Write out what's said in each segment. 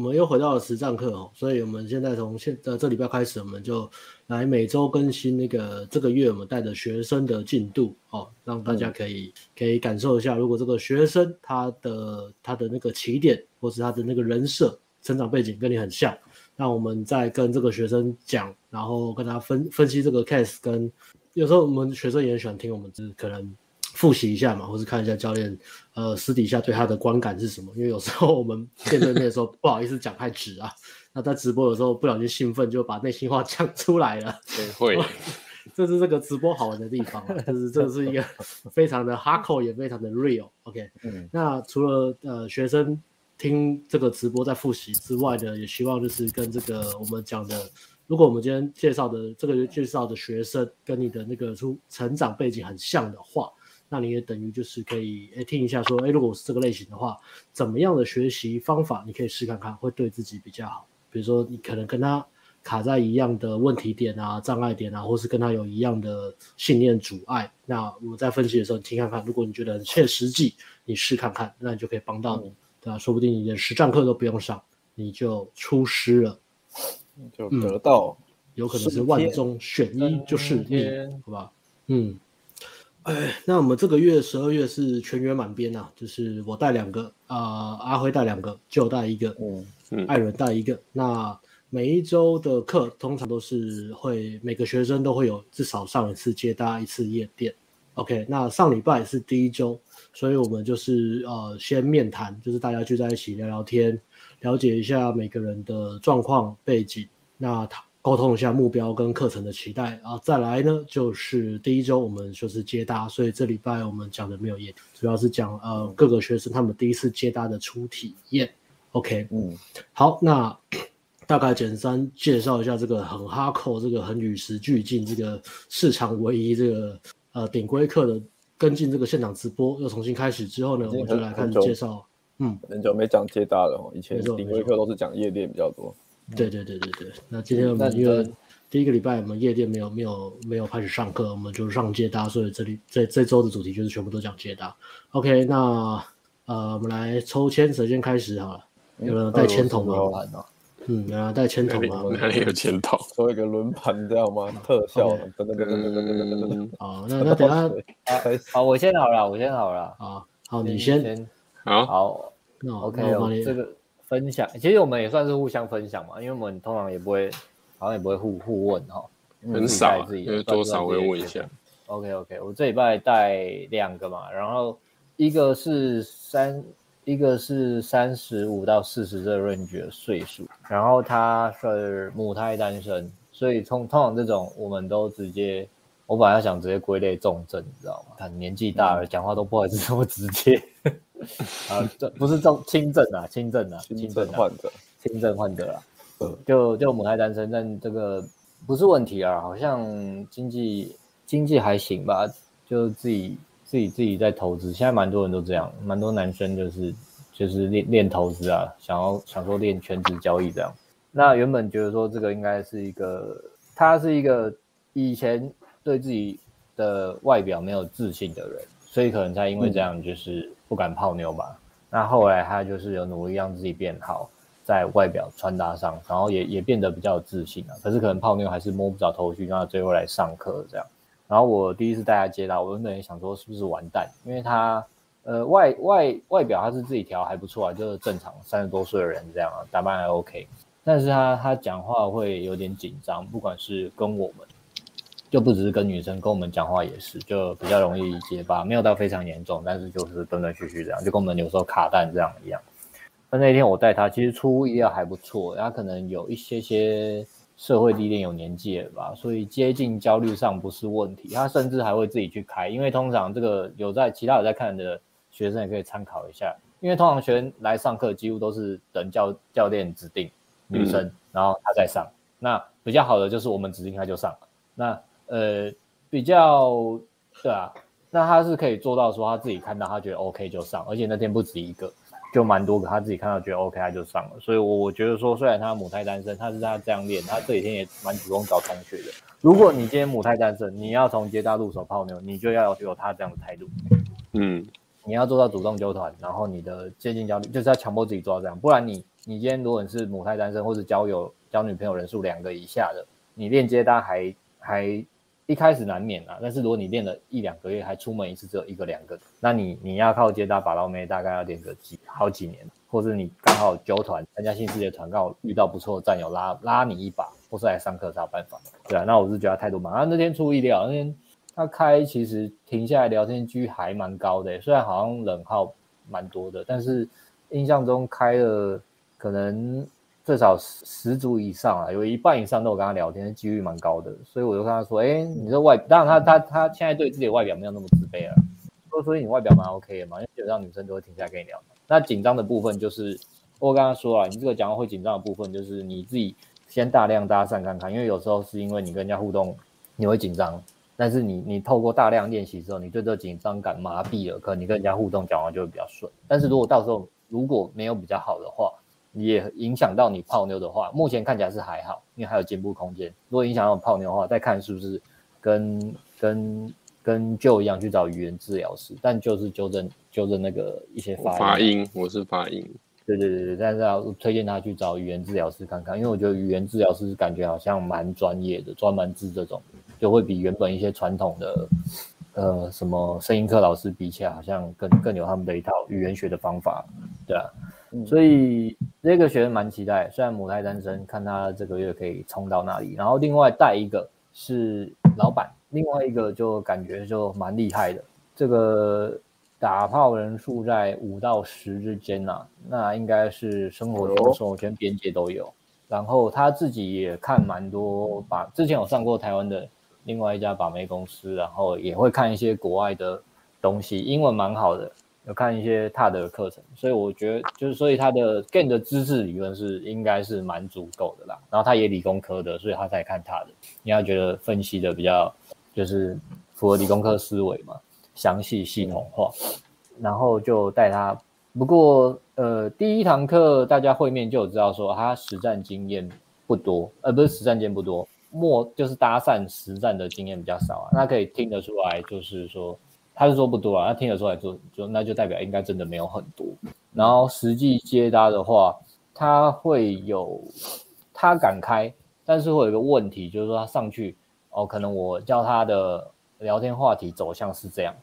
我们又回到了实战课哦，所以我们现在从现呃这礼拜开始，我们就来每周更新那个这个月我们带的学生的进度哦，让大家可以可以感受一下，如果这个学生他的他的那个起点或是他的那个人设成长背景跟你很像，那我们再跟这个学生讲，然后跟他分分析这个 case，跟有时候我们学生也很喜欢听，我们只是可能。复习一下嘛，或是看一下教练，呃，私底下对他的观感是什么？因为有时候我们面对面的时候不好意思讲太直啊，那在直播的时候不小心兴奋就把内心话讲出来了。对，会，这是这个直播好玩的地方，就是这是一个非常的 hardcore 也非常的 real。OK，嗯，那除了呃学生听这个直播在复习之外呢，也希望就是跟这个我们讲的，如果我们今天介绍的这个介绍的学生跟你的那个出成长背景很像的话。那你也等于就是可以诶听一下说，诶如果是这个类型的话，怎么样的学习方法你可以试看看，会对自己比较好。比如说你可能跟他卡在一样的问题点啊、障碍点啊，或是跟他有一样的信念阻碍。那我在分析的时候，你听看看，如果你觉得很切实际，你试看看，那你就可以帮到你，嗯、对吧？说不定你连实战课都不用上，你就出师了，就得到、嗯，有可能是万中选一，就是你，好吧？嗯。哎，那我们这个月十二月是全员满编啊，就是我带两个，啊、呃，阿辉带两个，就带一个，嗯嗯，艾伦带一个。那每一周的课通常都是会每个学生都会有至少上一次接搭一次夜店。OK，那上礼拜是第一周，所以我们就是呃先面谈，就是大家聚在一起聊聊天，了解一下每个人的状况背景。那他。沟通一下目标跟课程的期待啊，再来呢就是第一周我们就是接搭，所以这礼拜我们讲的没有夜，主要是讲呃各个学生他们第一次接搭的初体验。OK，嗯，好，那大概简单介绍一下这个很哈扣，这个很与时俱进，这个市场唯一这个呃顶规课的跟进这个现场直播又重新开始之后呢，我们就来看介绍。嗯，很久没讲接搭了哦，以前顶规课都是讲夜店比较多。对对对对对，那今天我们因为第一个礼拜我们夜店没有没有没有开始上课，我们就上接搭，所以这里这这周的主题就是全部都讲接搭。OK，那呃我们来抽签，首先开始好了？有人带签筒吗？嗯，有人带签筒吗？哪里有签筒？抽一个轮盘，知道吗？特效，噔噔噔噔噔噔噔。好，那那等下，好，我先好了，我先好了。好，好，你先。好，好，那 OK，这个。分享，其实我们也算是互相分享嘛，因为我们通常也不会，好像也不会互互问哈，很少，因为多少会问一下。OK OK，我这礼拜带两个嘛，然后一个是三，一个是三十五到四十这 range 的岁数，然后他是母胎单身，所以通通常这种我们都直接，我本来想直接归类重症，你知道吗？他年纪大了，讲话都不好意思这么直接。啊，这不是重轻症啊，轻症啊，轻症患者，轻症患者啊，就就母胎单身，但这个不是问题啊，好像经济经济还行吧，就自己自己自己在投资，现在蛮多人都这样，蛮多男生就是就是练练投资啊，想要想说练全职交易这样。那原本觉得说这个应该是一个，他是一个以前对自己的外表没有自信的人，所以可能才因为这样就是。嗯不敢泡妞吧？那后来他就是有努力让自己变好，在外表穿搭上，然后也也变得比较有自信了。可是可能泡妞还是摸不着头绪，让他最后来上课这样。然后我第一次带他接到，我原本想说是不是完蛋，因为他呃外外外表他是自己调还不错啊，就是正常三十多岁的人这样啊，打扮还 OK。但是他他讲话会有点紧张，不管是跟我们。就不只是跟女生，跟我们讲话也是，就比较容易结巴，没有到非常严重，但是就是断断续续这样，就跟我们有时候卡弹这样一样。那那天我带他，其实出乎意料还不错，他可能有一些些社会历练，有年纪了吧，所以接近焦虑上不是问题。他甚至还会自己去开，因为通常这个有在其他有在看的学生也可以参考一下，因为通常学生来上课几乎都是等教教练指定女生，嗯、然后他再上。那比较好的就是我们指定他就上，那。呃，比较对啊，那他是可以做到说他自己看到他觉得 OK 就上，而且那天不止一个，就蛮多个他自己看到觉得 OK 他就上了，所以我我觉得说，虽然他母胎单身，他是他这样练，他这几天也蛮主动找同学的。如果你今天母胎单身，你要从接单入手泡妞，你就要有他这样的态度，嗯，你要做到主动纠团，然后你的接近焦虑就是要强迫自己做到这样，不然你你今天如果你是母胎单身或者交友交女朋友人数两个以下的，你链接单还还一开始难免啊。但是如果你练了一两个月，还出门一次只有一个两个，那你你要靠接单把到妹，大概要练个几好几年，或者你刚好揪团参加新世界团，刚好遇到不错的战友拉拉你一把，或是来上课才有办法。对啊，那我是觉得态度蛮……啊，那天出意料，那天他开其实停下来聊天机还蛮高的，虽然好像冷号蛮多的，但是印象中开了。可能最少十十组以上啊，有一半以上都有跟他聊天，几率蛮高的，所以我就跟他说：“哎、欸，你这外……当然他他他现在对自己的外表没有那么自卑了，所以你外表蛮 OK 的嘛，因为基本上女生都会停下来跟你聊。那紧张的部分就是我跟他说了，你这个讲话会紧张的部分就是你自己先大量搭讪看看，因为有时候是因为你跟人家互动你会紧张，但是你你透过大量练习之后，你对这紧张感麻痹了，可能你跟人家互动讲话就会比较顺。但是如果到时候如果没有比较好的话，也影响到你泡妞的话，目前看起来是还好，因为还有进步空间。如果影响到泡妞的话，再看是不是跟跟跟 Joe 一样去找语言治疗师，但就是纠正纠正那个一些发音。发音，我是发音。对对对对，但是要推荐他去找语言治疗师看看，因为我觉得语言治疗师感觉好像蛮专业的，专门治这种，就会比原本一些传统的呃什么声音课老师比起来，好像更更有他们的一套语言学的方法，对啊。所以这个学生蛮期待，虽然母胎单身，看他这个月可以冲到哪里。然后另外带一个是老板，另外一个就感觉就蛮厉害的。这个打炮人数在五到十之间呐、啊，那应该是生活圈、生活圈边界都有。然后他自己也看蛮多把，之前有上过台湾的另外一家把妹公司，然后也会看一些国外的东西，英文蛮好的。有看一些他的课程，所以我觉得就是，所以他的 GAIN 的知识理论是应该是蛮足够的啦。然后他也理工科的，所以他才看他的，因为他觉得分析的比较就是符合理工科思维嘛，详细系统化。然后就带他，不过呃，第一堂课大家会面就有知道说他实战经验不多，呃，不是实战经验不多，莫就是搭讪实战的经验比较少啊。那可以听得出来，就是说。他是说不多啊，他听得出来就就那就代表应该真的没有很多。然后实际接搭的话，他会有他敢开，但是会有一个问题，就是说他上去哦，可能我叫他的聊天话题走向是这样，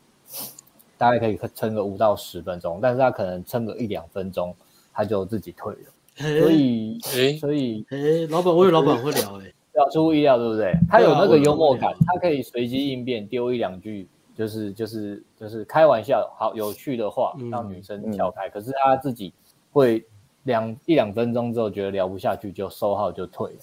大概可以撑个五到十分钟，但是他可能撑个一两分钟他就自己退了。嘿所以，嘿所以，哎，老板，我有老板会聊哎，要出乎意料，对不对？他有那个幽默感，啊、他可以随机应变，丢一两句。就是就是就是开玩笑，好有趣的话让女生跳开，嗯、可是他自己会两一两分钟之后觉得聊不下去就收号就退了，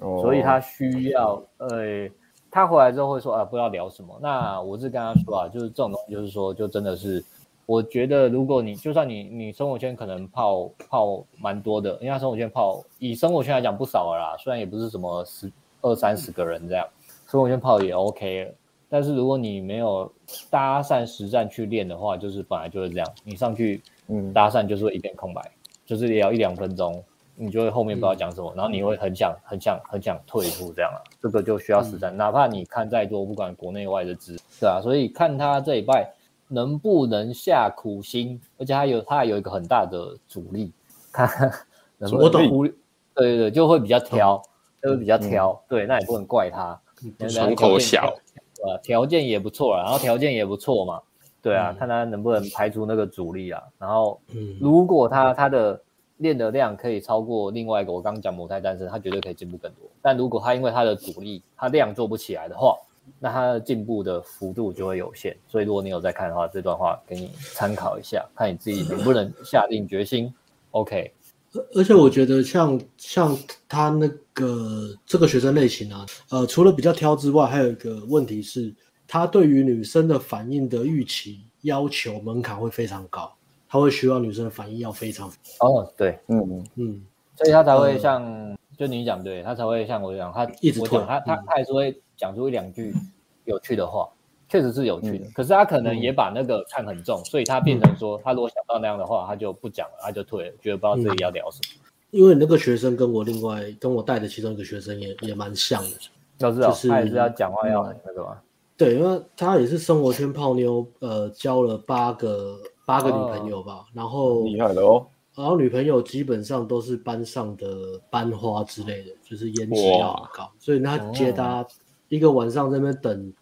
哦、所以他需要呃，他回来之后会说啊不知道聊什么，那我是跟他说啊，就是这种东西就是说就真的是，我觉得如果你就算你你生活圈可能泡泡蛮多的，因为他生活圈泡以生活圈来讲不少了啦，虽然也不是什么十二三十个人这样，生活圈泡也 OK 了。但是如果你没有搭讪实战去练的话，就是本来就是这样，你上去，嗯，搭讪就是会一片空白，嗯、就是聊一两分钟，你就会后面不知道讲什么，嗯、然后你会很想、很想、很想退出这样啊，这个就需要实战，嗯、哪怕你看再多，不管国内外的资，对啊，所以看他这一拜能不能下苦心，而且他有他有一个很大的阻力，看能不能忽略，对对对，就会比较挑，嗯、就会比较挑，嗯、对，那也不能怪他，窗口小。呃，条件也不错，然后条件也不错嘛，对啊，嗯、看他能不能排除那个阻力啊。然后，如果他他的练的量可以超过另外一个，我刚刚讲母胎单身，他绝对可以进步更多。但如果他因为他的阻力，他量做不起来的话，那他的进步的幅度就会有限。所以，如果你有在看的话，这段话给你参考一下，看你自己能不能下定决心。OK。而且我觉得像像他那个这个学生类型啊，呃，除了比较挑之外，还有一个问题是，他对于女生的反应的预期要求门槛会非常高，他会需要女生的反应要非常哦，对，嗯嗯嗯，所以他才会像、呃、就你讲对，他才会像我讲，他一直讲他他他还是会讲出一两句有趣的话。确实是有趣的，嗯、可是他可能也把那个看很重，嗯、所以他变成说，他如果想到那样的话，他就不讲了，他就退了，觉得不知道自己要聊什么。因为那个学生跟我另外跟我带的其中一个学生也也蛮像的，要知道他也是要讲话要那个吗？对，因为他也是生活圈泡妞，呃，交了八个八个女朋友吧，哦、然后厉害了哦。然后女朋友基本上都是班上的班花之类的，就是颜值要很高，所以他接搭一个晚上在那边等，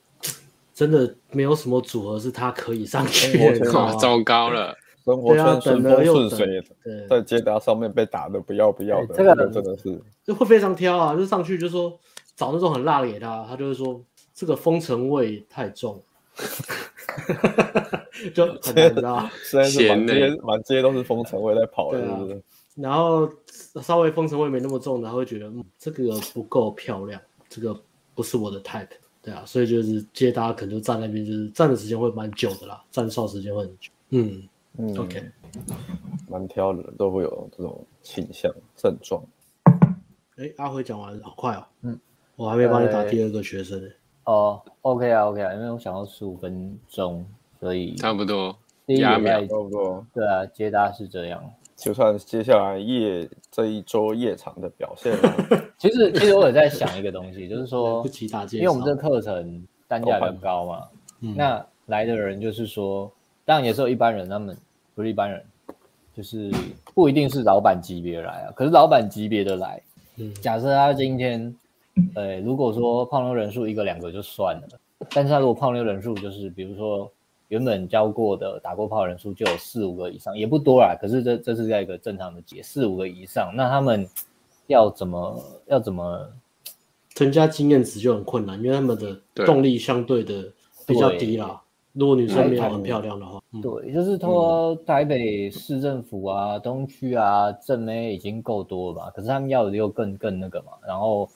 真的没有什么组合是他可以上去 的，糟糕了。生活圈顺风顺水，在捷达上面被打的不要不要的，这个真的是就会非常挑啊！就上去就说找那种很辣的给他，他就会说这个风尘味太重，就很难知道。虽然是满街满街都是风尘味在跑的，是不是？然后稍微风尘味没那么重的，他会觉得嗯这个不够漂亮，这个不是我的 type，对啊，所以就是接搭可能就站那边，就是站的时间会蛮久的啦，站哨时间会很久，嗯。嗯，OK，蛮挑的都会有这种倾向症状。哎，阿辉讲完好快哦。嗯，我还没帮你打第二个学生呢。哦，OK 啊，OK 啊，因为我想要十五分钟，所以差不多。第一个差不多。对啊，接搭是这样。就算接下来夜这一周夜场的表现，其实其实我也在想一个东西，就是说，因为我们这课程单价比较高嘛，那来的人就是说，当然也是有一般人他们。不是一般人，就是不一定是老板级别来啊。可是老板级别的来，嗯，假设他今天，呃，如果说泡妞人数一个两个就算了，但是他如果泡妞人数就是，比如说原本教过的打过炮人数就有四五个以上，也不多啦。可是这这是在一个正常的节，四五个以上，那他们要怎么要怎么增加经验值就很困难，因为他们的动力相对的比较低啦。如果女生没有很漂亮的话，对，就是说台北市政府啊、东区啊，正妹已经够多了吧？可是他们要的又更更那个嘛。然后，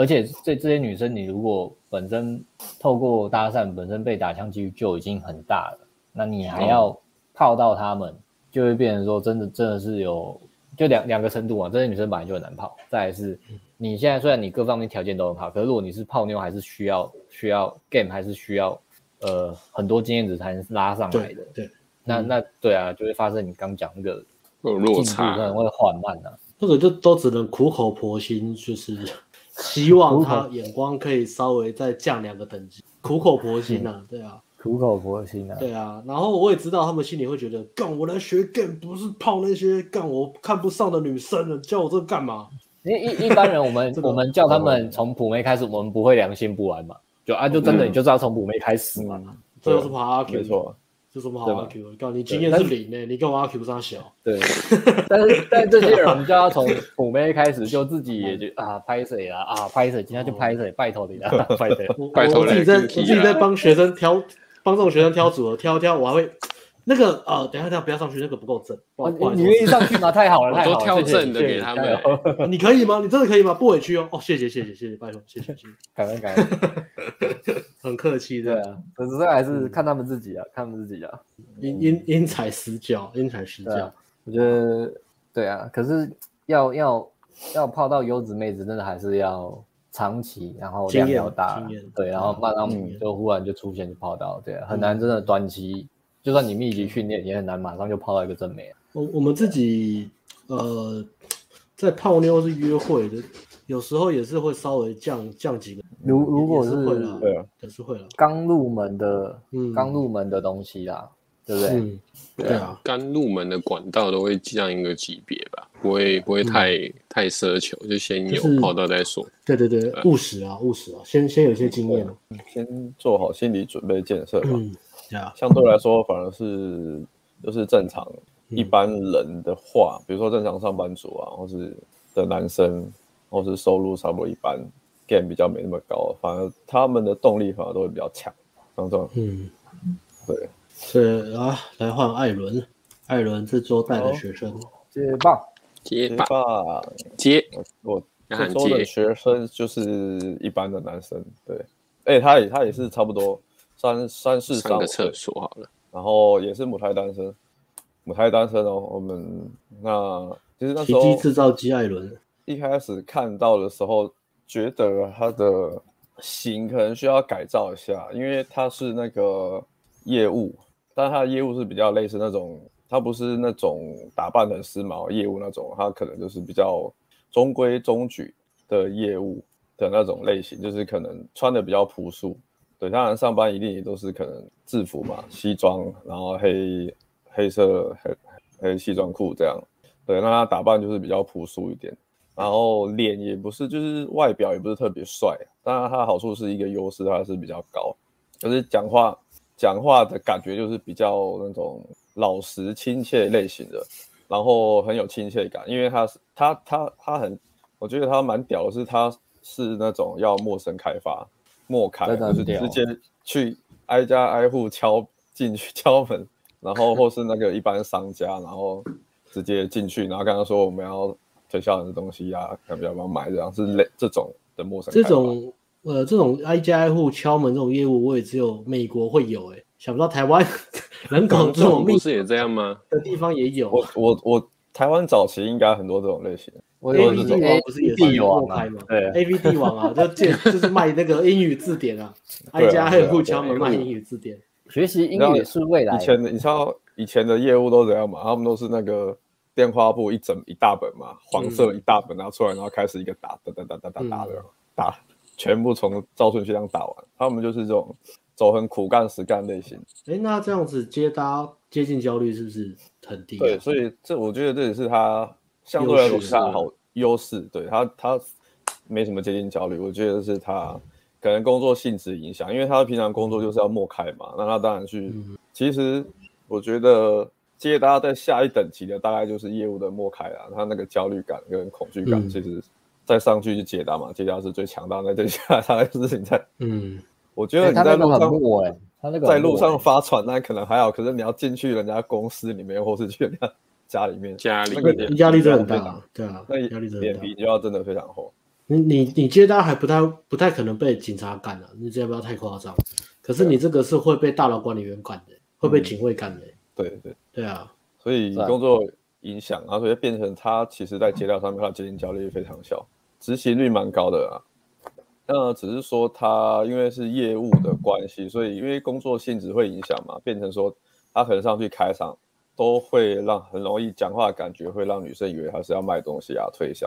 而且这这些女生，你如果本身透过搭讪本身被打枪几率就已经很大了，那你还要泡到他们，就会变成说真的真的是有就两两个程度啊。这些女生本来就很难泡，再来是你现在虽然你各方面条件都很好，可是如果你是泡妞，还是需要需要 game，还是需要。呃，很多经验值才能拉上来的。对，对那那对啊，就会发生你刚讲那个落差，可能会缓慢啊。这个就都只能苦口婆心，就是希望他眼光可以稍微再降两个等级。苦口婆心啊，对啊，苦口婆心啊，对啊。然后我也知道他们心里会觉得，干我来学 game 不是泡那些干我看不上的女生了，叫我这个干嘛？因为一一般人，我们 我们叫他们从普妹开始，我们不会良心不安嘛。就啊，就真的你就知道从普妹开始嘛，这就是跑阿 Q，没错，这是什么好阿 Q？告诉你经验是零呢，你跟我阿 Q 上小。对，但是但这些人，我们就要从 普妹开始，就自己也就啊拍谁啊啊拍谁，今天就拍谁，拜托你了，拜托，拜托。我自己在我自己在帮学生挑，帮这种学生挑组合，挑挑我还会。那个呃，等一下，等下不要上去，那个不够正。你愿意上去吗？太好了，我都挑正的给他们。你可以吗？你真的可以吗？不委屈哦。哦，谢谢，谢谢，谢谢，拜托，谢谢，谢谢。感恩，感恩。很客气，对啊。可是这还是看他们自己啊，看他们自己啊。因因因材施教，因材施教。我觉得对啊，可是要要要泡到优质妹子，真的还是要长期，然后量要大，对，然后慢慢就忽然就出现就泡到，对，很难真的短期。就算你密集训练，也很难马上就泡到一个正妹。我我们自己呃，在泡妞是约会的，有时候也是会稍微降降几个。如如果是会了，对啊，也是会了。刚入门的，嗯，刚入门的东西啦，对不对？对啊，刚入门的管道都会降一个级别吧，不会不会太太奢求，就先有泡到再说。对对对，务实啊，务实啊，先先有些经验，先做好心理准备建设嘛。相对来说，反而是就是正常一般人的话，嗯、比如说正常上班族啊，或是的男生，或是收入差不多一般，game 比较没那么高，反而他们的动力反而都会比较强。当中，嗯，对，是啊，来换艾伦，艾伦这周带的学生。接棒，接棒，接我这周的学生就是一般的男生，对，哎、欸，他也他也是差不多。三三四三个厕所好了，然后也是母胎单身，母胎单身哦。我们那其实那时候奇迹制造机艾伦一开始看到的时候，觉得他的型可能需要改造一下，因为他是那个业务，但他的业务是比较类似那种，他不是那种打扮很时髦业务那种，他可能就是比较中规中矩的业务的那种类型，就是可能穿的比较朴素。对，当然上班一定也都是可能制服嘛，西装，然后黑黑色黑黑西装裤这样。对，那他打扮就是比较朴素一点，然后脸也不是，就是外表也不是特别帅。当然，他的好处是一个优势，他是比较高，可是讲话讲话的感觉就是比较那种老实亲切类型的，然后很有亲切感，因为他是他他他很，我觉得他蛮屌是，他是那种要陌生开发，陌开，就是直接去挨家挨户敲进去敲门。然后或是那个一般商家，然后直接进去，然后跟他说我们要推销你的东西呀、啊，看要不要买这样，是类这种的陌生。这种呃，这种挨家挨户敲门这种业务，我也只有美国会有哎、欸，想不到台湾 人口这种密，不是也这样吗？的地方也有。我我我台湾早期应该很多这种类型。A V 帝王不是也是有陌开吗？对，A V 帝王啊，就就 就是卖那个英语字典啊，挨家挨户敲门卖英语字典。学习英语是未来。以前的你知道以前的业务都怎样嘛？他们都是那个电话簿一整一大本嘛，黄色一大本拿出来，然后开始一个打哒哒哒哒哒打的打，全部从照顺序这样打完。他们就是这种走很苦干实干类型。哎，那这样子接搭接近焦虑是不是很低？对，所以这我觉得这也是他相对来说是他好优势。对他他没什么接近焦虑，我觉得是他。可能工作性质影响，因为他平常工作就是要默开嘛，那他当然去。嗯、其实我觉得接搭在下一等级的大概就是业务的默开啊，他那个焦虑感跟恐惧感，其实再上去就解答嘛，接搭是最强大的。接下来大概就是你在，嗯，我觉得你在路上，他那个在路上发传单可能还好，可是你要进去人家公司里面，或是去人家家里面，家里那个压力真的很大，对啊，那压力脸皮就要真的非常厚。你你你接单还不太不太可能被警察干了，你这要不要太夸张？可是你这个是会被大楼管理员干的，会被警卫干的。对对对啊，所以工作影响，啊所以变成他其实在接单上面，他的接近焦虑非常小，执行率蛮高的啊。那只是说他因为是业务的关系，所以因为工作性质会影响嘛，变成说他可能上去开场都会让很容易讲话感觉会让女生以为他是要卖东西啊，推销。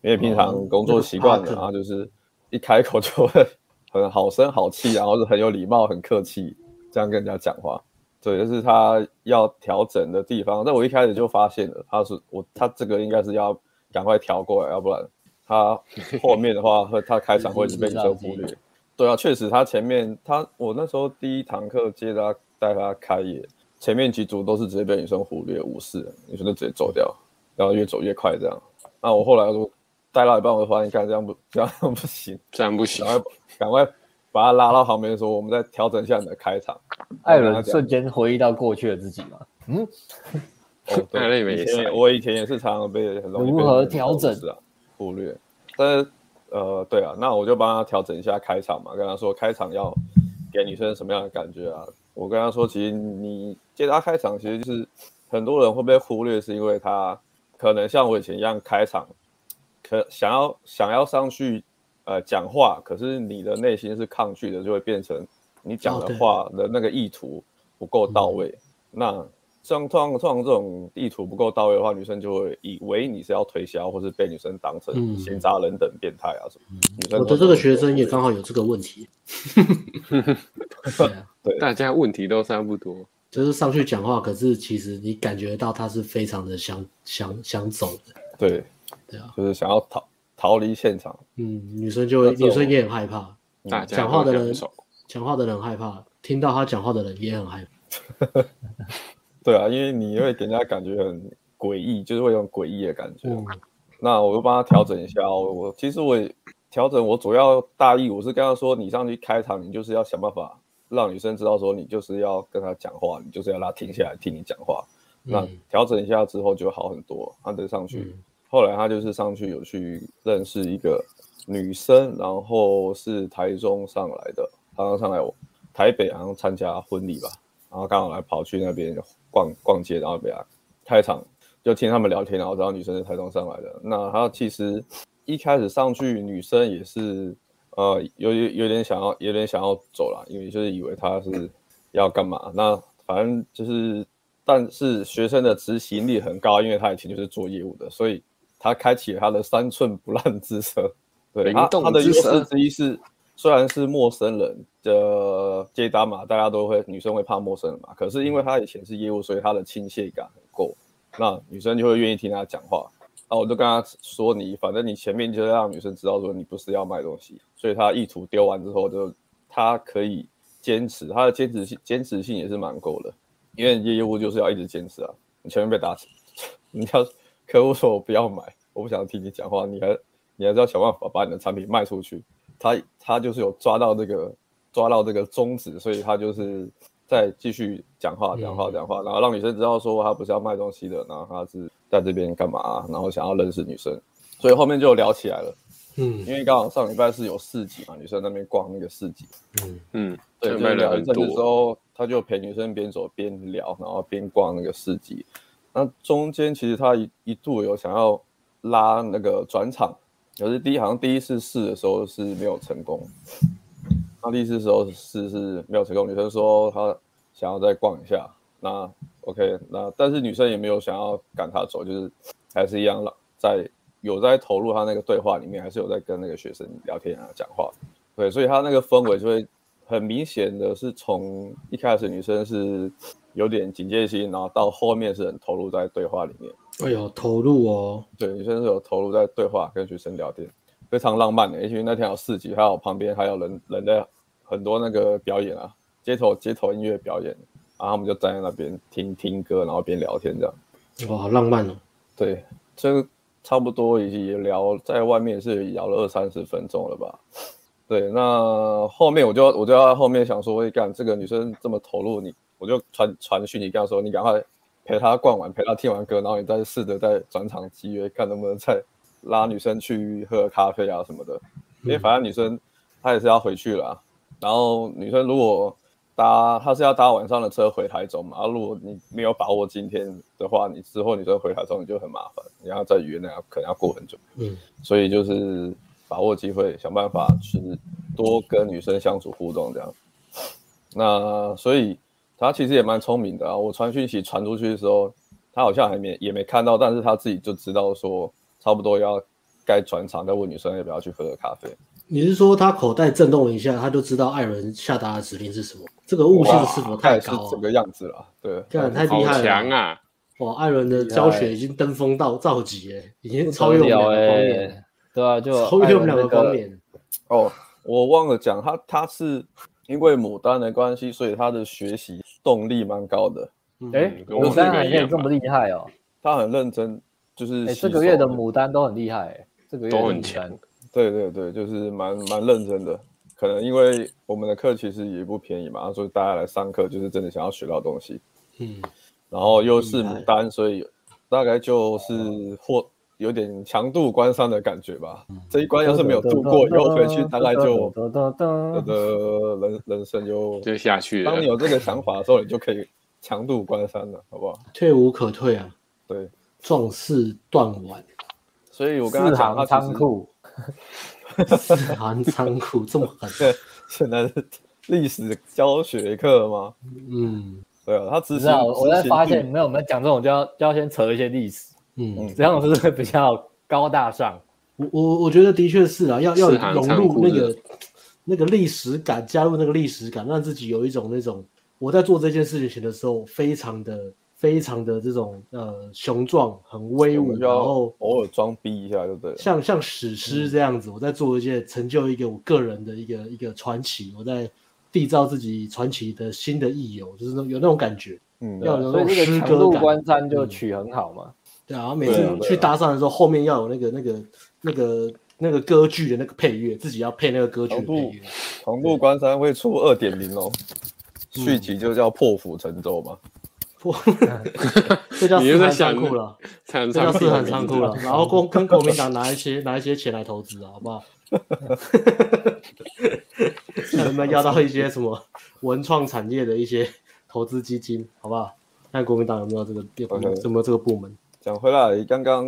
因为平常工作习惯了，然后就是一开口就会很好声好气，然后是很有礼貌、很客气，这样跟人家讲话。对，这是他要调整的地方。但我一开始就发现了，他是我他这个应该是要赶快调过来，要不然他后面的话，他开场会被女生忽略。对啊，确实他前面他我那时候第一堂课接他带他开业，前面几组都是直接被女生忽略、无视，女生就直接走掉，然后越走越快这样。那我后来都。带到一半，我就发现，看这样不这样不行，这样不行，赶快赶快把他拉到旁边的时候，我们再调整一下你的开场。艾伦瞬间回忆到过去的自己嘛？嗯，哦，对，以前我以前也是常常被很容易被如何调整啊忽略，但是呃，对啊，那我就帮他调整一下开场嘛，跟他说开场要给女生什么样的感觉啊？我跟他说，其实你接他开场，其实就是很多人会被忽略，是因为他可能像我以前一样开场。可想要想要上去，呃，讲话，可是你的内心是抗拒的，就会变成你讲的话的那个意图不够到位。哦、那像通常通常这种意图不够到位的话，女生就会以为你是要推销，或是被女生当成闲杂人等变态啊什么。嗯、女生我的这个学生也刚好有这个问题。对，大家问题都差不多，就是上去讲话，可是其实你感觉到他是非常的想想想走的。对。对啊，就是想要逃逃离现场。嗯，女生就会，女生也很害怕。讲话的人，讲话的人害怕，听到他讲话的人也很害怕。对啊，因为你会给人家感觉很诡异，就是会有诡异的感觉。嗯、那我就帮他调整一下。我其实我调整，我主要大意我是跟他说，你上去开场，你就是要想办法让女生知道说，你就是要跟她讲话，你就是要让他停下来听你讲话。嗯、那调整一下之后就好很多，他再上去。嗯后来他就是上去有去认识一个女生，然后是台中上来的，刚刚上来我台北好像参加婚礼吧，然后刚好来跑去那边逛逛街，然后被他开场就听他们聊天，然后知道女生是台中上来的。那他其实一开始上去，女生也是呃有有有点想要有点想要走了，因为就是以为他是要干嘛。那反正就是，但是学生的执行力很高，因为他以前就是做业务的，所以。他开启了他的三寸不烂之舌，对，他他的优势之一是，虽然是陌生人的接单嘛，大家都会女生会怕陌生人嘛，可是因为他以前是业务，所以他的亲切感很够，那女生就会愿意听他讲话。那我就跟他说你，反正你前面就让女生知道说你不是要卖东西，所以他意图丢完之后就，就他可以坚持，他的坚持性坚持性也是蛮够的，因为业务就是要一直坚持啊。你前面被打死，你要客户说我不要买，我不想听你讲话，你还你还是要想办法把你的产品卖出去。他他就是有抓到这个抓到这个宗旨，所以他就是。在继续讲话，讲话，讲话，然后让女生知道说他不是要卖东西的，然后他是在这边干嘛，然后想要认识女生，所以后面就聊起来了。嗯，因为刚好上礼拜是有市集嘛，女生那边逛那个市集。嗯嗯，对，就聊一阵子之后，他就陪女生边走边聊，然后边逛那个市集。那中间其实他一一度有想要拉那个转场，可是第一好像第一次试的时候是没有成功。那第一次时候试是没有成功，女生说她想要再逛一下，那 OK，那但是女生也没有想要赶她走，就是还是一样了在有在投入她那个对话里面，还是有在跟那个学生聊天啊讲话，对，所以她那个氛围就会很明显的是从一开始女生是有点警戒心，然后到后面是很投入在对话里面。哎呦，投入哦，对，女生是有投入在对话跟学生聊天，非常浪漫的，因为那天有四集，还有旁边还有人人在。很多那个表演啊，街头街头音乐表演，然后他们就站在那边听听歌，然后边聊天这样。哇，好浪漫哦！对，这个差不多已经聊在外面是聊了二三十分钟了吧？对，那后面我就我就要后面想说，我干这个女生这么投入你，我就传传讯你跟她说，你赶快陪她逛完，陪她听完歌，然后你再试着再转场集约，看能不能再拉女生去喝咖啡啊什么的，因为反正女生她也是要回去了啊。然后女生如果搭，她是要搭晚上的车回台中嘛？啊，如果你没有把握今天的话，你之后女生回台中你就很麻烦，你要再约那样可能要过很久。嗯，所以就是把握机会，想办法去多跟女生相处互动这样。那所以她其实也蛮聪明的啊。我传讯息传出去的时候，他好像还没也没看到，但是他自己就知道说差不多要该转场，再问女生要不要去喝个咖啡。你是说他口袋震动了一下，他就知道艾伦下达的指令是什么？这个悟性是否太高？是这个样子了，对，这样太厉害了，强啊！哇，艾伦的教学已经登峰到造极，哎，已经超越我们两个方面，对啊，就超越我们两个方面。哦，我忘了讲，他他是因为牡丹的关系，所以他的学习动力蛮高的。哎，牡丹还可以这么厉害哦？他很认真，就是这个月的牡丹都很厉害，这个月都很强。对对对，就是蛮蛮认真的。可能因为我们的课其实也不便宜嘛，所以大家来上课就是真的想要学到东西。嗯，然后又是牡丹，所以大概就是或有点强度关山的感觉吧。这一关要是没有度过，以后回去大概就的人人生就就下去了。当你有这个想法的时候，你就可以强度关山了，好不好？退无可退啊！对，壮士断腕。所以我跟他讲，仓库。四行仓库这么狠？对，现在是历史教学课吗？嗯，对啊，他只是我在发现，没有我们讲这种就要就要先扯一些历史，嗯，这样是不是比较高大上？我我我觉得的确是啊，要要融入那个那个历史感，加入那个历史感，让自己有一种那种我在做这件事情的时候，非常的。非常的这种呃雄壮，很威武，然后偶尔装逼一下就对了。像像史诗这样子，我在做一件成就一个我个人的一个一个传奇，我在缔造自己传奇的新的义游，就是那有那种感觉。嗯，要有那种诗歌感。强度关山就曲很好嘛。对啊，每次去搭讪的时候，后面要有那个那个那个那个歌剧的那个配乐，自己要配那个歌剧的配乐。同步关山会出二点零哦，续集就叫破釜沉舟嘛。破 这叫四行仓库了，这叫四行仓库了。然后跟跟国民党拿一些 拿一些钱来投资啊，好不好？看能不能要到一些什么文创产业的一些投资基金，好不好？看国民党有没有这个有没有这个部门。讲回来，刚刚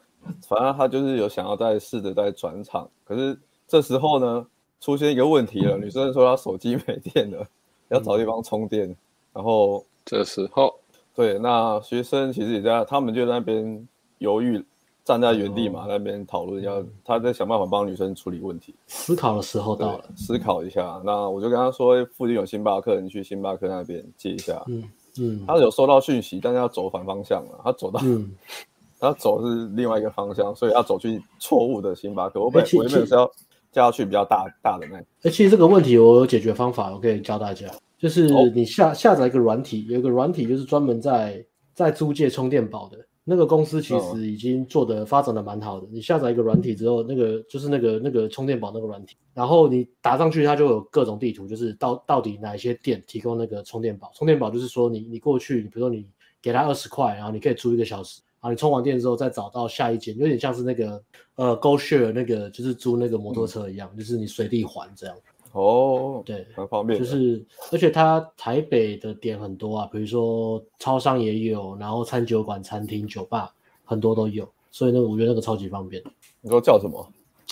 反正他就是有想要再试着再转场，可是这时候呢，出现一个问题了，女生说她手机没电了，要找地方充电，然后。这时候，对，那学生其实也在，他们就在那边犹豫，站在原地嘛，嗯、那边讨论，要他在想办法帮女生处理问题。思考的时候到了，思考一下。那我就跟他说，附近有星巴克，你去星巴克那边借一下。嗯，嗯，他有收到讯息，但是要走反方向了，他走到，嗯，他走是另外一个方向，所以要走去错误的星巴克。我本我原本是要叫他去比较大大的那个。哎，其实这个问题我有解决方法，我可以教大家，就是你下、哦、下载一个软体，有一个软体就是专门在在租借充电宝的。那个公司其实已经做的发展的蛮好的。你下载一个软体之后，那个就是那个那个充电宝那个软体，然后你打上去，它就有各种地图，就是到到底哪一些店提供那个充电宝。充电宝就是说你你过去，你比如说你给他二十块，然后你可以租一个小时，然后你充完电之后再找到下一间，有点像是那个呃 GoShare 那个就是租那个摩托车一样，嗯、就是你随地还这样。哦，对，很方便。就是，而且它台北的点很多啊，比如说超商也有，然后餐酒馆、餐厅、酒吧很多都有，所以那个我觉得那个超级方便。你说叫什么？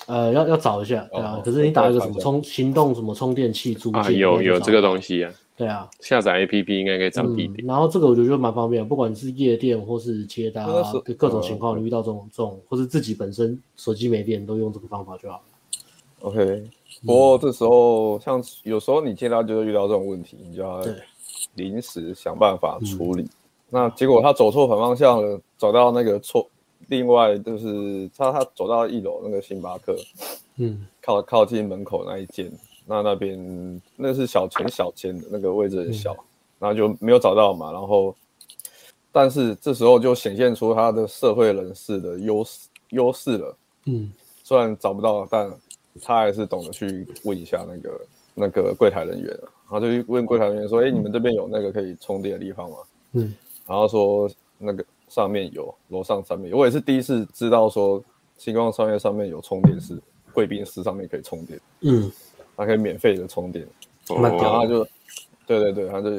呃，要要找一下，对啊。可是你打一个什么充行动什么充电器租借啊，有有这个东西啊。对啊，下载 APP 应该可以找地点。然后这个我觉得就蛮方便，不管是夜店或是接单啊，各种情况你遇到这种这种，或是自己本身手机没电，都用这个方法就好了。OK。不过这时候，像有时候你接到就是遇到这种问题，你就要临时想办法处理。那结果他走错反方向了，走到那个错，另外就是他他走到一楼那个星巴克，嗯，靠靠近门口那一间，那那边那是小前小间的那个位置很小，然后就没有找到嘛。然后，但是这时候就显现出他的社会人士的优势优势了。嗯，虽然找不到，但。他还是懂得去问一下那个那个柜台人员，然后就去问柜台人员说：“哎、欸，你们这边有那个可以充电的地方吗？”嗯，然后说那个上面有，楼上上面有。我也是第一次知道说星光商业上面有充电室，贵宾室上面可以充电。嗯，他可以免费的充电。哦，然后他就，对对对，他就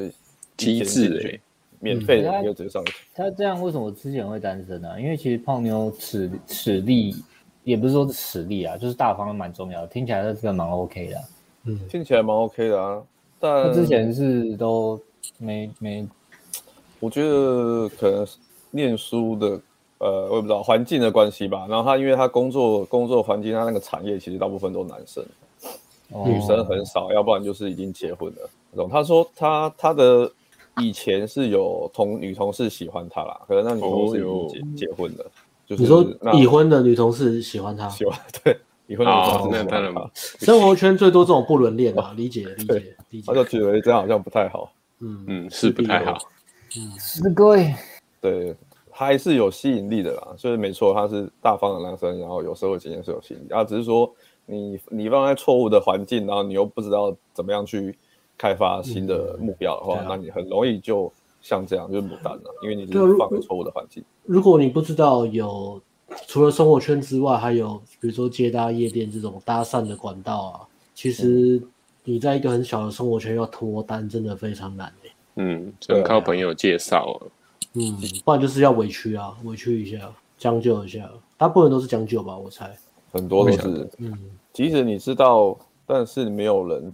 机智哎，免费的你就直接上去。他这样为什么之前会单身呢、啊？因为其实胖妞此此力。也不是说实力啊，就是大方蛮重要的。听起来这个蛮 OK 的，嗯，听起来蛮 OK 的啊。但他之前是都没没，我觉得可能念书的，呃，我也不知道环境的关系吧。然后他因为他工作工作环境，他那个产业其实大部分都男生，哦、女生很少，要不然就是已经结婚了那种。他说他他的以前是有同女同事喜欢他啦，可能那女同事已经结、哦、结婚了。就是、你说已婚的女同事喜欢他，喜欢对已婚的女同事喜欢他。生活圈最多这种不伦恋啊，理解理解理解。他就觉得这样好像不太好，嗯嗯，是不太好，嗯，是各位，对，还是有吸引力的啦，所以没错，他是大方的男生，然后有社会经验是有吸引力，啊只是说你你放在错误的环境，然后你又不知道怎么样去开发新的目标的话，嗯啊、那你很容易就。像这样就是牡丹了，因为你是放在错误的环境。如果你不知道有除了生活圈之外，还有比如说接搭夜店这种搭讪的管道啊，其实你在一个很小的生活圈要脱单，真的非常难诶。嗯，只能靠朋友介绍。啊嗯，不然就是要委屈啊，委屈一下，将就一下。大部分都是将就吧，我猜。很多都是。嗯，即使你知道，但是没有人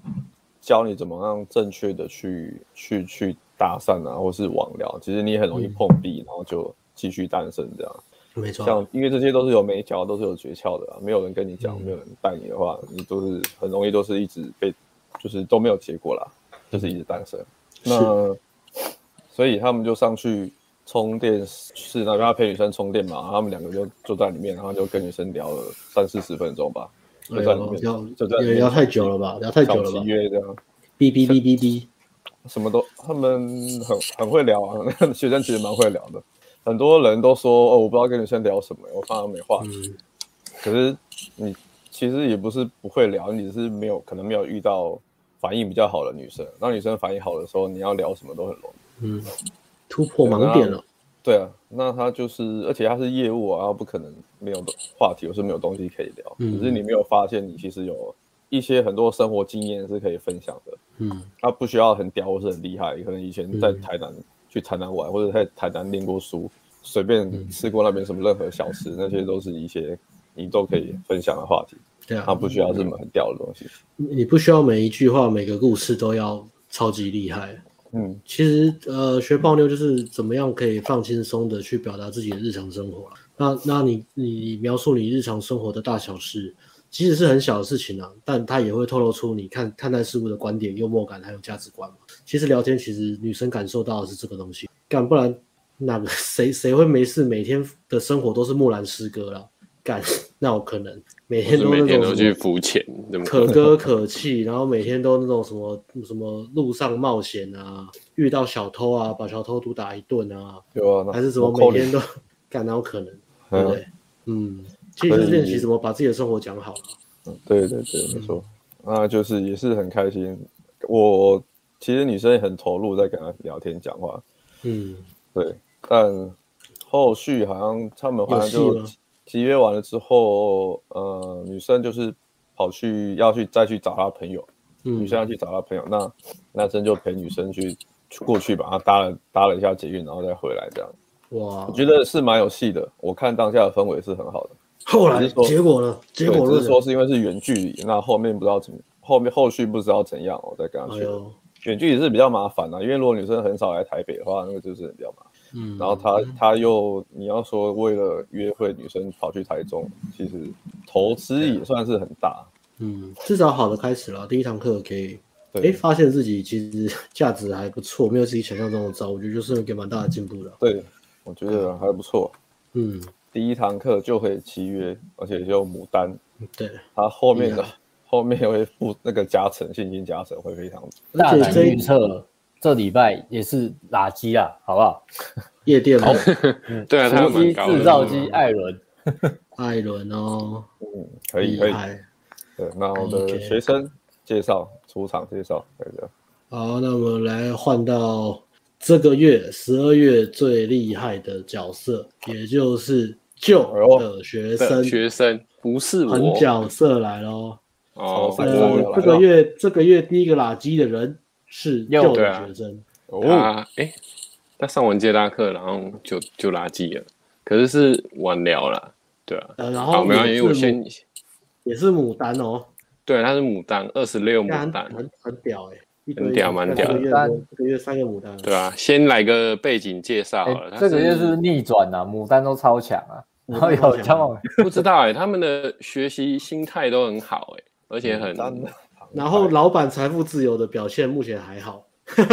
教你怎么样正确的去去去。搭讪啊，或是网聊，其实你很容易碰壁，嗯、然后就继续单身这样。没错，像因为这些都是有美角，都是有诀窍的啊。没有人跟你讲，嗯、没有人带你的话，你都是很容易都是一直被，就是都没有结果啦，就是一直单身。那所以他们就上去充电室那边要陪女生充电嘛，他们两个就坐在里面，然后就跟女生聊了三四十分钟吧。就在里面，聊就在聊太久了吧？聊太久了吧？约这样，哔哔哔哔哔。什么都，他们很很会聊啊，学生其实蛮会聊的。很多人都说哦，我不知道跟女生聊什么，我反而没话。嗯、可是你其实也不是不会聊，你只是没有可能没有遇到反应比较好的女生。当女生反应好的时候，你要聊什么都很容易。嗯，突破盲点了。对啊，那他就是，而且他是业务啊，不可能没有话题，或是没有东西可以聊。嗯、只是你没有发现，你其实有。一些很多生活经验是可以分享的，嗯，他不需要很屌或是很厉害，可能以前在台南、嗯、去台南玩，或者在台南念过书，随便吃过那边什么任何小吃，嗯、那些都是一些你都可以分享的话题。对啊，他不需要这么很屌的东西。你不需要每一句话、每个故事都要超级厉害。嗯，其实呃，学泡妞就是怎么样可以放轻松的去表达自己的日常生活。那那你你描述你日常生活的大小事。即使是很小的事情啊，但他也会透露出你看看待事物的观点、幽默感还有价值观嘛。其实聊天，其实女生感受到的是这个东西，干不然哪个谁谁会没事每天的生活都是木兰诗歌啦？干那有可能每天都那种每天都去浮潜，可歌可泣，然后每天都那种什么什么路上冒险啊，遇到小偷啊，把小偷毒打一顿啊，有啊，还是什么每天都干哪有可能？对不对？嗯。其实练习怎么把自己的生活讲好了。嗯，对对对，没错。那就是也是很开心。我其实女生也很投入在跟她聊天讲话。嗯，对。但后续好像他们好像就集约完了之后，呃，女生就是跑去要去再去找她朋友，女生要去找她朋友，那男生就陪女生去过去把她搭了搭了一下捷运，然后再回来这样。哇，我觉得是蛮有戏的。我看当下的氛围是很好的。后来结果呢？结果是说是因为是远距离，那后面不知道怎么，后面后续不知道怎样，我再跟他说。远距离是比较麻烦的，因为如果女生很少来台北的话，那个就是比较麻烦。嗯，然后他他又你要说为了约会女生跑去台中，其实投资也算是很大。嗯，至少好的开始了，第一堂课可以哎发现自己其实价值还不错，没有自己想象中的糟，我觉得就是给蛮大的进步的。对，我觉得还不错。嗯。第一堂课就会契约，而且就牡丹，对，他后面的 后面会附那个加成，现金加成会非常。大胆预测，这礼拜也是垃圾啊，好不好？夜店哦，对啊，手机制造机艾伦，艾伦哦，嗯，可以可以。对，那我的学生介绍出场介绍，对的。好，那我们来换到这个月十二月最厉害的角色，也就是。旧的学生，学生不是我，本角色来喽。哦，这个月这个月第一个垃圾的人是旧的学生。哦，哎，他上完接搭课，然后就就垃圾了。可是是晚聊了，对啊。然后没有，因为我先也是牡丹哦。对，他是牡丹，二十六牡丹，很很屌哎，很屌，蛮屌。这个月三个牡丹。对啊，先来个背景介绍好了。这个月是逆转呐，牡丹都超强啊。然后有交往，不知道哎，他们的学习心态都很好哎，而且很。然后老板财富自由的表现目前还好，因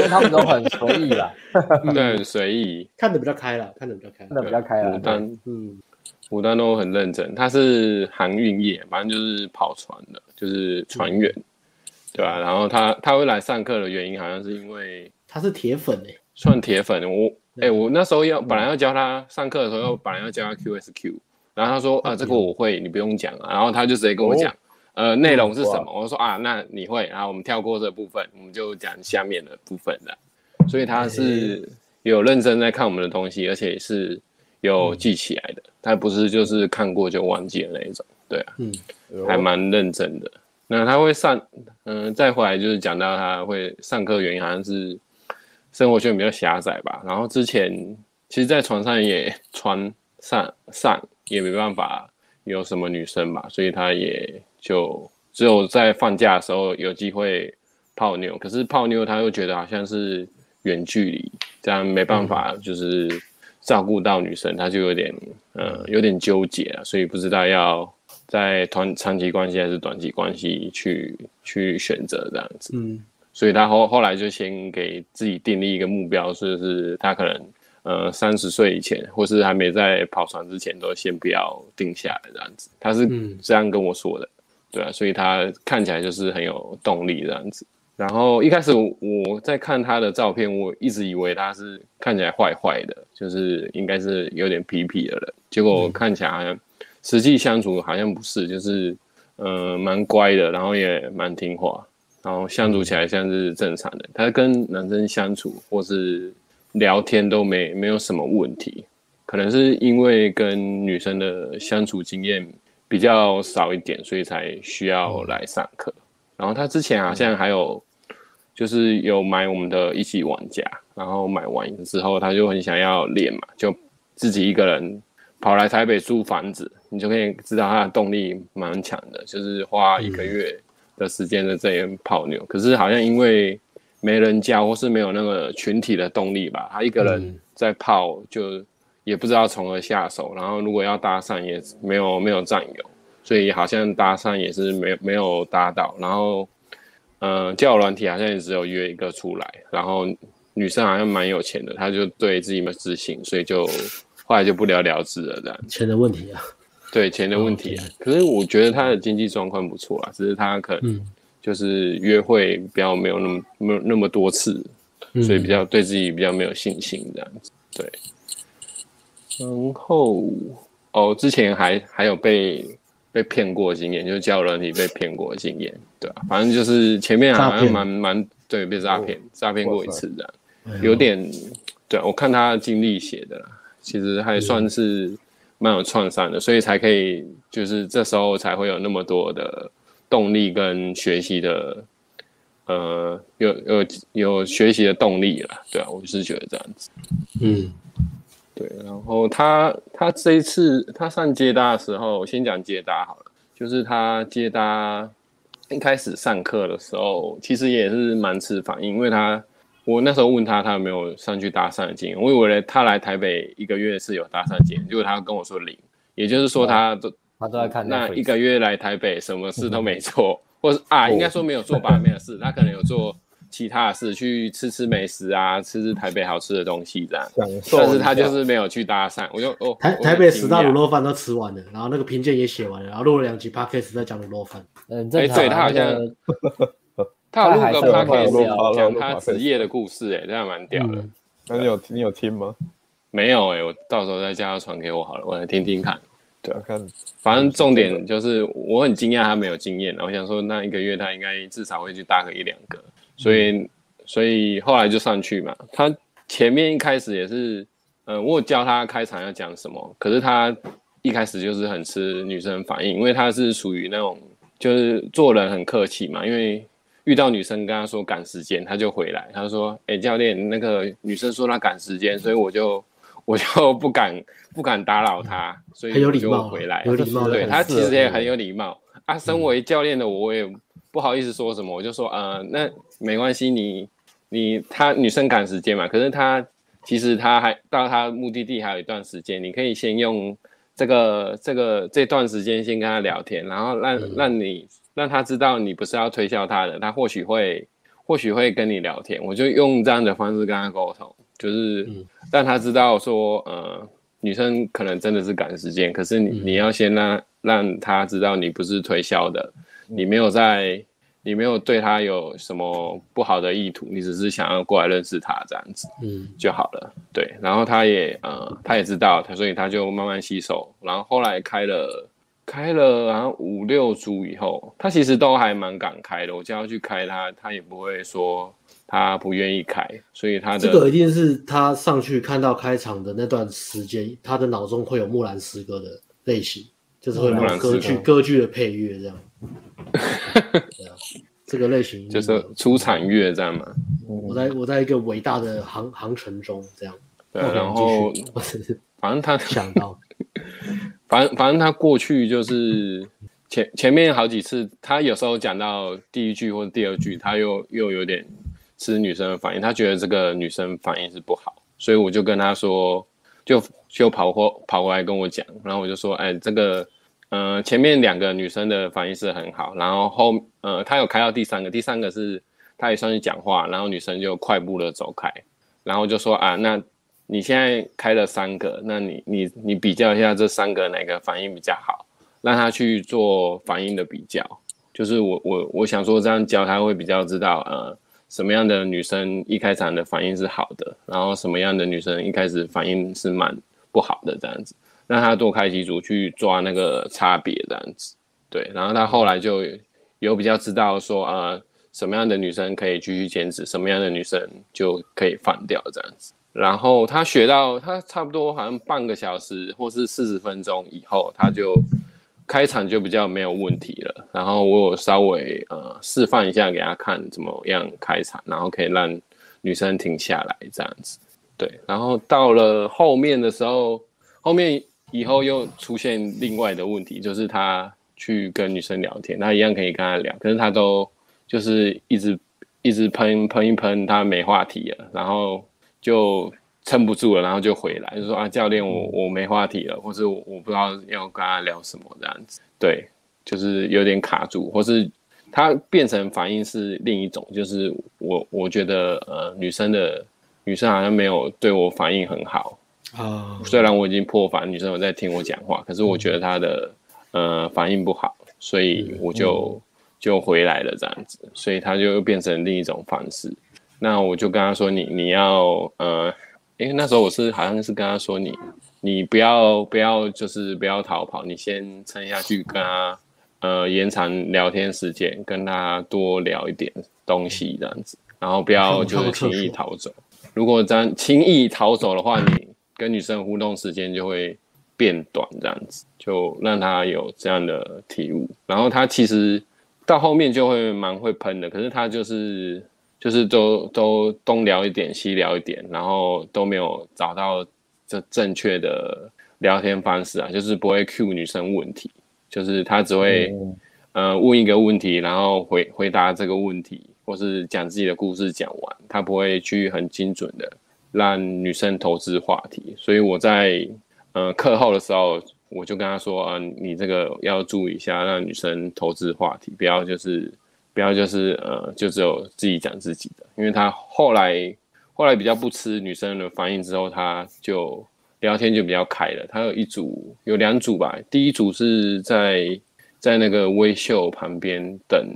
为他们都很随意啦。对，很随意，看得比较开了，看得比较开，看得比较开了。牡丹，嗯，牡丹都很认真，他是航运业，反正就是跑船的，就是船员，对吧？然后他他会来上课的原因，好像是因为他是铁粉哎，算铁粉我。哎、欸，我那时候要本来要教他上课的时候，本来要教他 QSQ，然后他说啊，这个我会，你不用讲啊。然后他就直接跟我讲，呃，内容是什么？我说啊，那你会，然后我们跳过这部分，我们就讲下面的部分了。所以他是有认真在看我们的东西，而且是有记起来的，他不是就是看过就忘记的那一种。对啊，嗯，还蛮认真的。那他会上，嗯、呃，再回来就是讲到他会上课原因，好像是。生活圈比较狭窄吧，然后之前其实，在船上也船上上也没办法有什么女生吧，所以他也就只有在放假的时候有机会泡妞。可是泡妞他又觉得好像是远距离，这样没办法就是照顾到女生，他就有点呃有点纠结啊，所以不知道要在团长期关系还是短期关系去去选择这样子。嗯。所以他后后来就先给自己订立一个目标，就是他可能呃三十岁以前，或是还没在跑船之前，都先不要定下来这样子。他是这样跟我说的，对啊，所以他看起来就是很有动力这样子。然后一开始我在看他的照片，我一直以为他是看起来坏坏的，就是应该是有点痞痞的人。结果看起来好像实际相处好像不是，就是嗯蛮乖的，然后也蛮听话。然后相处起来像是正常的，他跟男生相处或是聊天都没没有什么问题，可能是因为跟女生的相处经验比较少一点，所以才需要来上课。然后他之前好像还有就是有买我们的一级玩家，然后买完之后他就很想要练嘛，就自己一个人跑来台北租房子，你就可以知道他的动力蛮强的，就是花一个月。的时间在这边泡妞，可是好像因为没人教，或是没有那个群体的动力吧，他一个人在泡就也不知道从何下手，然后如果要搭讪也没有没有战友，所以好像搭讪也是没没有搭到，然后嗯、呃，交友软体好像也只有约一个出来，然后女生好像蛮有钱的，她就对自己没自信，所以就后来就不了了之了这样。钱的问题啊，对钱的问题啊。可是我觉得他的经济状况不错啊，只是他可能就是约会比较没有那么没有那么多次，所以比较对自己比较没有信心这样子。对。然后哦，之前还还有被被骗过的经验，就是交友软体被骗过的经验，对吧、啊？反正就是前面好像蛮蛮对被诈骗诈骗过一次这样，有点对、啊。我看他的经历写的，其实还算是蛮有创伤的，所以才可以就是这时候才会有那么多的动力跟学习的，呃，有有有学习的动力了，对啊，我是觉得这样子，嗯。对，然后他他这一次他上接搭的时候，我先讲接搭好了，就是他接搭一开始上课的时候，其实也是蛮迟反应，因为他我那时候问他他有没有上去搭讪的经验，我以为他来台北一个月是有搭讪经验，结果他跟我说零，也就是说他都他都在看那一个月来台北什么事都没 做，或是啊应该说没有做吧，没有事，他可能有做。其他的事去吃吃美食啊，吃吃台北好吃的东西这样，但是他就是没有去搭讪。我就哦，台台北十大卤肉饭都吃完了，然后那个评鉴也写完了，然后录了两集 podcast 在讲卤肉饭。嗯，哎、欸，对他好像他有录个 podcast 讲他职业的故事、欸，哎，这样蛮屌的。嗯、那你有你有听吗？没有哎、欸，我到时候再叫他传给我好了，我来听听看。对啊，看，反正重点就是我很惊讶他没有经验，我想说那一个月他应该至少会去搭个一两个。所以，所以后来就上去嘛。他前面一开始也是，呃，我有教他开场要讲什么，可是他一开始就是很吃女生反应，因为他是属于那种就是做人很客气嘛。因为遇到女生跟他说赶时间，他就回来，他说：“哎、欸，教练，那个女生说她赶时间，所以我就 我就不敢不敢打扰她，所以我就回来。有礼貌，对他其实也很有礼貌啊。身为教练的我，我也不好意思说什么，我就说，呃，那。没关系，你你他女生赶时间嘛，可是他其实他还到他目的地还有一段时间，你可以先用这个这个这段时间先跟他聊天，然后让、嗯、让你让他知道你不是要推销他的，他或许会或许会跟你聊天。我就用这样的方式跟他沟通，就是让他知道说，呃，女生可能真的是赶时间，可是你你要先让让他知道你不是推销的，你没有在。你没有对他有什么不好的意图，你只是想要过来认识他这样子，嗯，就好了。对，然后他也呃，他也知道，他所以他就慢慢吸收。然后后来开了开了，然后五六组以后，他其实都还蛮敢开的。我叫他去开他，他也不会说他不愿意开。所以他的这个一定是他上去看到开场的那段时间，他的脑中会有木兰诗歌的类型，就是会有歌剧歌剧的配乐这样。这个类型就是出产乐这样嘛。我在我在一个伟大的航航程中这样。对，然后 反正他想到，反正反正他过去就是前前面好几次，他有时候讲到第一句或者第二句，他又又有点吃女生的反应，他觉得这个女生反应是不好，所以我就跟他说，就就跑过跑过来跟我讲，然后我就说，哎，这个。呃，前面两个女生的反应是很好，然后后呃，他有开到第三个，第三个是他也算是讲话，然后女生就快步的走开，然后就说啊，那你现在开了三个，那你你你比较一下这三个哪个反应比较好，让他去做反应的比较，就是我我我想说这样教他会比较知道呃什么样的女生一开场的反应是好的，然后什么样的女生一开始反应是蛮不好的这样子。让他多开几组去抓那个差别这样子，对，然后他后来就有比较知道说啊、什么样的女生可以继续坚持，什么样的女生就可以放掉这样子。然后他学到他差不多好像半个小时或是四十分钟以后，他就开场就比较没有问题了。然后我有稍微呃示范一下给他看怎么样开场，然后可以让女生停下来这样子。对，然后到了后面的时候，后面。以后又出现另外的问题，就是他去跟女生聊天，他一样可以跟他聊，可是他都就是一直一直喷喷一喷，他没话题了，然后就撑不住了，然后就回来，就说啊，教练，我我没话题了，或是我我不知道要跟他聊什么这样子。对，就是有点卡住，或是他变成反应是另一种，就是我我觉得呃，女生的女生好像没有对我反应很好啊。虽然我已经破防，女生有在听我讲话，可是我觉得她的呃反应不好，所以我就就回来了这样子，所以他就又变成另一种方式。那我就跟他说你，你你要呃。因为那时候我是好像是跟他说，你你不要不要就是不要逃跑，你先撑下去，跟他呃延长聊天时间，跟他多聊一点东西这样子，然后不要就是轻易逃走。如果这样轻易逃走的话，你跟女生互动时间就会变短，这样子就让他有这样的体悟。然后他其实到后面就会蛮会喷的，可是他就是。就是都都东聊一点西聊一点，然后都没有找到这正确的聊天方式啊，就是不会 cue 女生问题，就是他只会、嗯、呃问一个问题，然后回回答这个问题，或是讲自己的故事讲完，他不会去很精准的让女生投资话题。所以我在呃课后的时候，我就跟他说啊，你这个要注意一下，让女生投资话题，不要就是。不要就是呃，就只有自己讲自己的，因为他后来后来比较不吃女生的反应之后，他就聊天就比较开了。他有一组有两组吧，第一组是在在那个微秀旁边等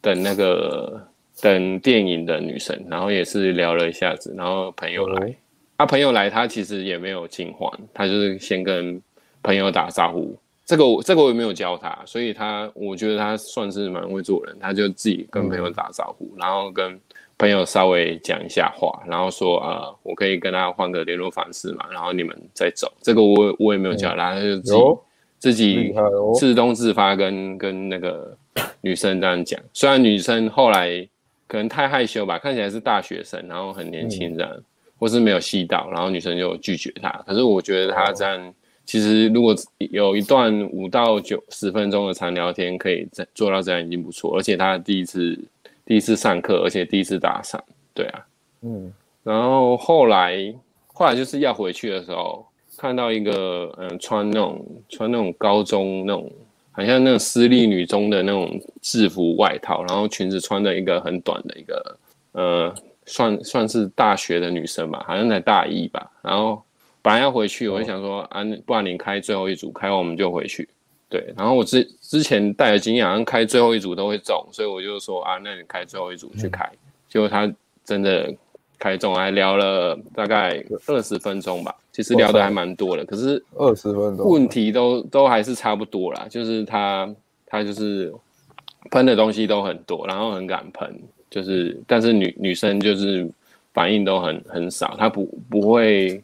等那个等电影的女生，然后也是聊了一下子，然后朋友来，他、嗯啊、朋友来，他其实也没有惊慌，他就是先跟朋友打招呼。这个我这个我也没有教他，所以他我觉得他算是蛮会做人，他就自己跟朋友打招呼，嗯、然后跟朋友稍微讲一下话，然后说啊、呃，我可以跟他换个联络方式嘛，然后你们再走。这个我我也没有教他，嗯、他就自己、哦、自己自动自发跟跟那个女生这样讲。虽然女生后来可能太害羞吧，看起来是大学生，然后很年轻这样，嗯、或是没有吸到，然后女生就拒绝他。可是我觉得他这样。其实，如果有一段五到九十分钟的长聊天，可以在做到这样已经不错。而且他第一次第一次上课，而且第一次打伞，对啊，嗯。然后后来后来就是要回去的时候，看到一个嗯穿那种穿那种高中那种，好像那种私立女中的那种制服外套，然后裙子穿的一个很短的一个呃，算算是大学的女生吧，好像才大一吧，然后。本来要回去，我就想说啊，不然你开最后一组，开完我们就回去。对，然后我之之前带的经验，好像开最后一组都会中，所以我就说啊，那你开最后一组去开。结果他真的开中，还聊了大概二十分钟吧。其实聊的还蛮多的，可是二十分钟问题都都还是差不多啦。就是他他就是喷的东西都很多，然后很敢喷，就是但是女女生就是反应都很很少，她不不会。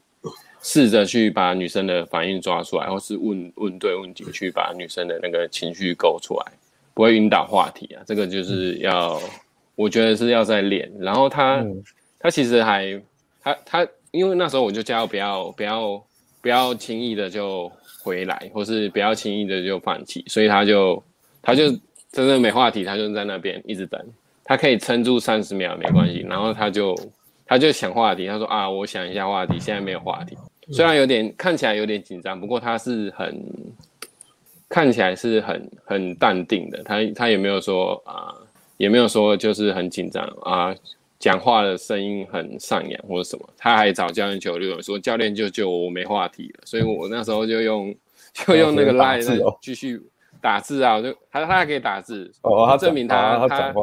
试着去把女生的反应抓出来，或是问问对问题，去把女生的那个情绪勾出来，不会引导话题啊。这个就是要，嗯、我觉得是要在练。然后他，嗯、他其实还，他他，因为那时候我就叫不要不要不要轻易的就回来，或是不要轻易的就放弃，所以他就他就真的没话题，他就在那边一直等，他可以撑住三十秒没关系，然后他就他就想话题，他说啊，我想一下话题，现在没有话题。虽然有点看起来有点紧张，不过他是很看起来是很很淡定的。他他也没有说啊、呃，也没有说就是很紧张啊，讲话的声音很上扬或者什么。他还找教练求救，说教练救救我，我没话题了。所以我那时候就用 就用那个 line 继续打字啊，就他他还可以打字，哦，他证明他他他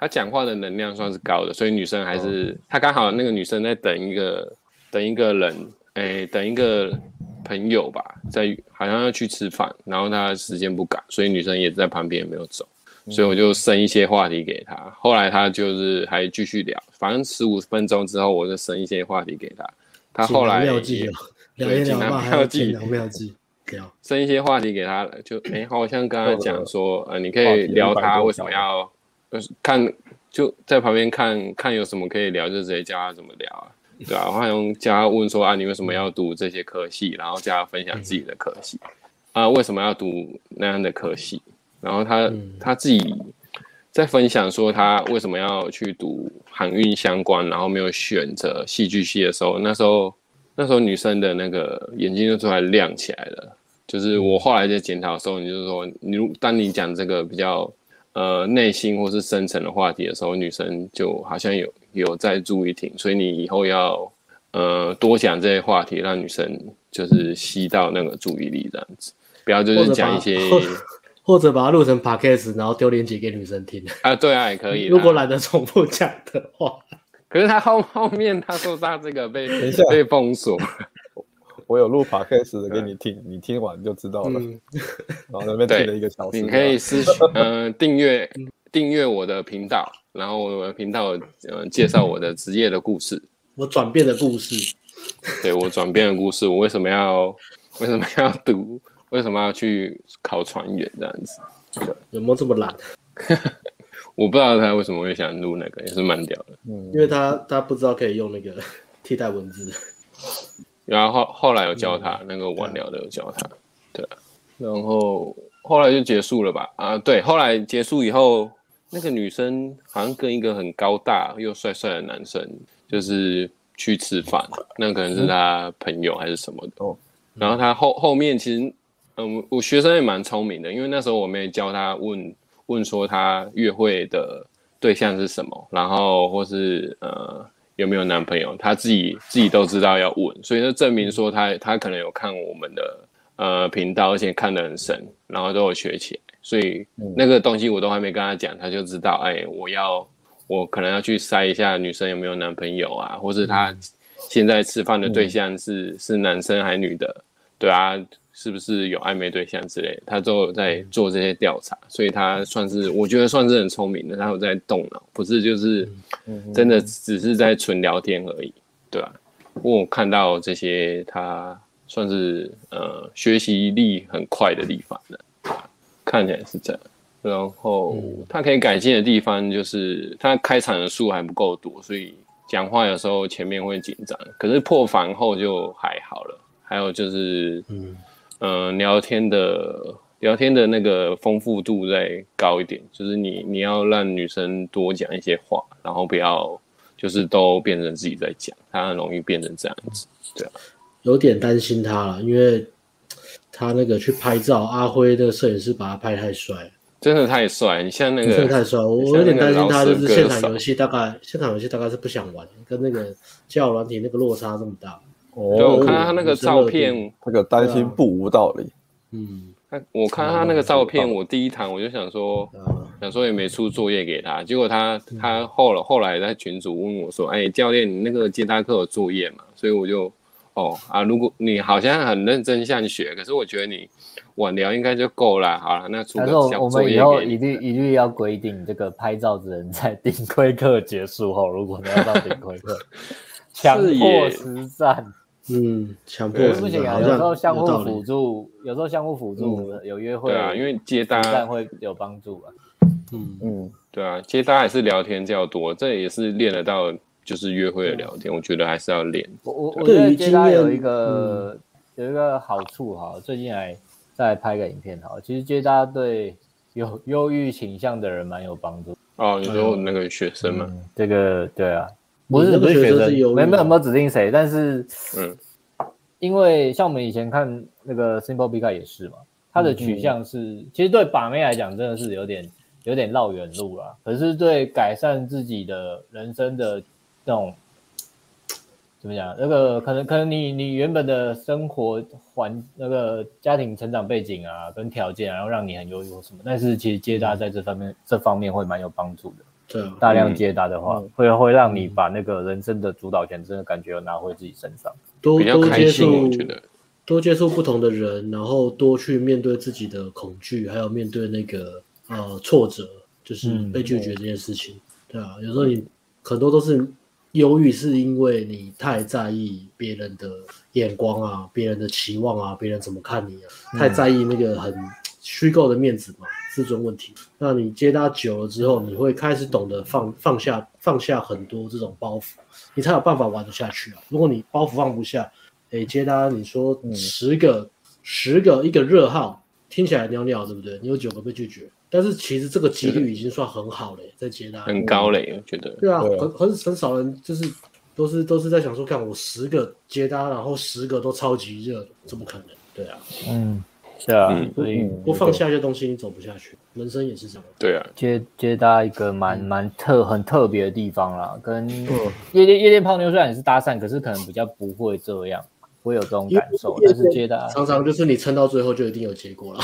他讲话的能量算是高的。所以女生还是他刚好那个女生在等一个等一个人。哎、欸，等一个朋友吧，在好像要去吃饭，然后他时间不赶，所以女生也在旁边也没有走，所以我就生一些话题给他。后来他就是还继续聊，反正十五分钟之后，我就生一些话题给他。他后来也对，尽量不要记，不要记，生一些话题给他了。就哎、欸，好像刚刚讲说，呃，你可以聊他为什么要，就是看就在旁边看看有什么可以聊，就直接教他怎么聊啊。对啊，我还用加问说啊，你为什么要读这些科系？然后叫他分享自己的科系，啊，为什么要读那样的科系？然后他、嗯、他自己在分享说他为什么要去读航运相关，然后没有选择戏剧系的时候，那时候那时候女生的那个眼睛就突然亮起来了。就是我后来在检讨的时候，你就是说，你如当你讲这个比较呃内心或是深层的话题的时候，女生就好像有有在注意听，所以你以后要呃多讲这些话题，让女生就是吸到那个注意力这样子，不要就是讲一些。或者把它录成 podcast，然后丢链接给女生听啊，对啊，也可以。如果懒得重复讲的话，可是他后后面他说他这个被被封锁，我有录 podcast 的给你听，你听完就知道了。嗯、然后那边听了一个小时，你可以私讯嗯订阅订阅我的频道，然后我的频道嗯、呃、介绍我的职业的故事，我转变的故事，对我转变的故事，我为什么要 为什么要读？为什么要去考船员这样子？有没有这么懒？我不知道他为什么会想录那个，也是蛮屌的。嗯，因为他他不知道可以用那个 替代文字。然后后后来有教他，嗯、那个晚聊的有教他。对，然后后来就结束了吧？啊，对，后来结束以后，那个女生好像跟一个很高大又帅帅的男生，就是去吃饭。那可能是他朋友还是什么的。哦、嗯，然后他后后面其实。嗯，我学生也蛮聪明的，因为那时候我没教他问问说他约会的对象是什么，然后或是呃有没有男朋友，他自己自己都知道要问，所以就证明说他他可能有看我们的呃频道，而且看得很深，然后都有学起来，所以那个东西我都还没跟他讲，他就知道，哎，我要我可能要去筛一下女生有没有男朋友啊，或是他现在吃饭的对象是是男生还是女的，对啊。是不是有暧昧对象之类？他都有在做这些调查，所以他算是我觉得算是很聪明的。他有在动脑，不是就是真的只是在纯聊天而已，对吧？我看到这些，他算是呃学习力很快的地方的，看起来是这样。然后他可以改进的地方就是他开场的数还不够多，所以讲话有时候前面会紧张，可是破防后就还好了。还有就是嗯。嗯、呃，聊天的聊天的那个丰富度再高一点，就是你你要让女生多讲一些话，然后不要就是都变成自己在讲，她很容易变成这样子，对啊，有点担心他了，因为他那个去拍照，阿辉的摄影师把他拍太帅，真的太帅，你像那个真的太帅，我有点担心他就是现场游戏大概现场游戏大概是不想玩，跟那个交友软体那个落差这么大。对，我看他那个照片，那个担心不无道理。嗯，他我看他那个照片，我第一堂我就想说，想说也没出作业给他，结果他他后来后来在群组问我说，哎，教练，你那个接他课有作业嘛？所以我就，哦啊，如果你好像很认真像学，可是我觉得你晚聊应该就够了。好了，那出个小作业给。我们以后一律一律要规定，这个拍照只能在顶规课结束后，如果你要到顶规课，强迫实战。嗯，强迫不行啊！有时候相互辅助，有时候相互辅助，有约会对啊，因为接单会有帮助啊。嗯嗯，对啊，接单还是聊天较多，这也是练得到，就是约会的聊天，我觉得还是要练。我我我觉得接搭有一个有一个好处哈，最近来再拍个影片哈，其实接搭对有忧郁倾向的人蛮有帮助。哦，你说那个学生嘛，这个对啊。不是不是学生，没没有没有指定谁，但是，嗯，因为像我们以前看那个 Simple Bika 也是嘛，他的取向是，嗯、其实对把妹来讲真的是有点有点绕远路了，可是对改善自己的人生的那种怎么讲，那个可能可能你你原本的生活环那个家庭成长背景啊跟条件，然后让你很忧郁什么，但是其实接搭在这方面、嗯、这方面会蛮有帮助的。对，大量接搭的话，嗯、会会让你把那个人生的主导权真的感觉拿回自己身上，多比较开心，多接触，多接触不同的人，然后多去面对自己的恐惧，还有面对那个呃挫折，就是被拒绝这件事情。嗯、对啊，有时候你很多都是忧郁，是因为你太在意别人的眼光啊，别人的期望啊，别人怎么看你啊，嗯、太在意那个很虚构的面子嘛。自尊问题，那你接他久了之后，你会开始懂得放放下放下很多这种包袱，你才有办法玩得下去啊。如果你包袱放不下，诶，接他你说十个、嗯、十个一个热号，听起来尿尿，对不对？你有九个被拒绝，但是其实这个几率已经算很好了，在接搭很高嘞，我觉得。对啊，很很很少人就是都是都是在想说，看我十个接搭，然后十个都超级热，怎么可能？对啊，嗯，是啊，所以不放下一些东西，你走不下去。人生也是这样。对啊，接接搭一个蛮蛮特很特别的地方啦，跟夜店夜店泡妞虽然也是搭讪，可是可能比较不会这样，不会有这种感受。但是接搭常常就是你撑到最后就一定有结果了。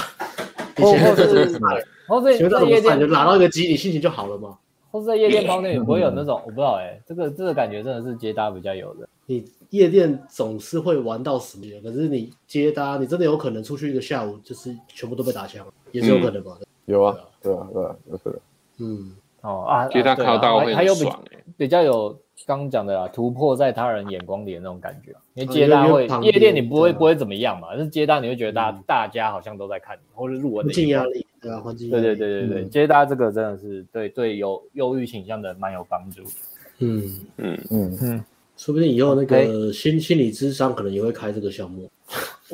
或或是，或者在夜店就拿到一个机，你心情就好了吗？或是在夜店包内也不会有那种，我不知道哎、欸，这个这个感觉真的是接搭比较有的。你夜店总是会玩到死，可是你接搭，你真的有可能出去一个下午，就是全部都被打枪，也是有可能吧？有啊，对啊，对啊，有可能。嗯，哦啊，接搭靠到会很爽哎，比较有。刚讲的啊，突破在他人眼光里的那种感觉，因为接搭会夜店你不会不会怎么样嘛，但是接搭你会觉得大大家好像都在看你，或者入我的压力，对啊，对对对对对，接搭这个真的是对对有忧郁倾向的蛮有帮助。嗯。嗯。嗯。嗯，说不定以后那个心心理智商可能也会开这个项目。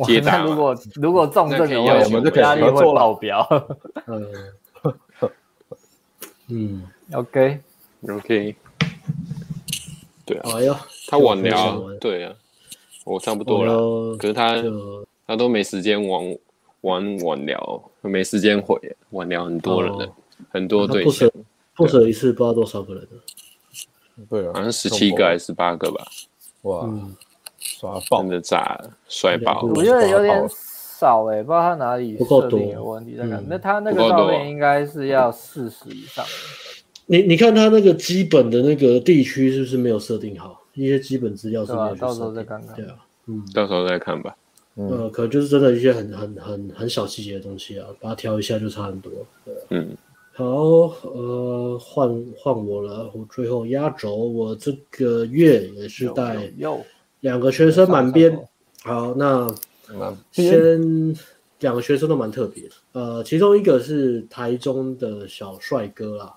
接搭如果如果重症的话，我们就可以压力会爆表。嗯。嗯，OK。OK。对啊，哎呦，他晚聊，对啊，我差不多了，可是他他都没时间玩玩晚聊，没时间回，晚聊很多人的，很多对象，不舍一次不知道多少个人的，对啊，好像十七个还是十八个吧，哇，刷爆的炸，摔爆，我觉得有点少哎，不知道他哪里设定有问题，那他那个照片应该是要四十以上。你你看他那个基本的那个地区是不是没有设定好？一些基本资料是没有设定。到时候再看看。对啊，嗯，到时候再看吧。呃，可能就是真的一些很很很很小细节的东西啊，把它调一下就差很多。对啊，嗯，好，呃，换换我了，我最后压轴，我这个月也是带两个学生满编。好，那先两个学生都蛮特别的，呃，其中一个是台中的小帅哥啦。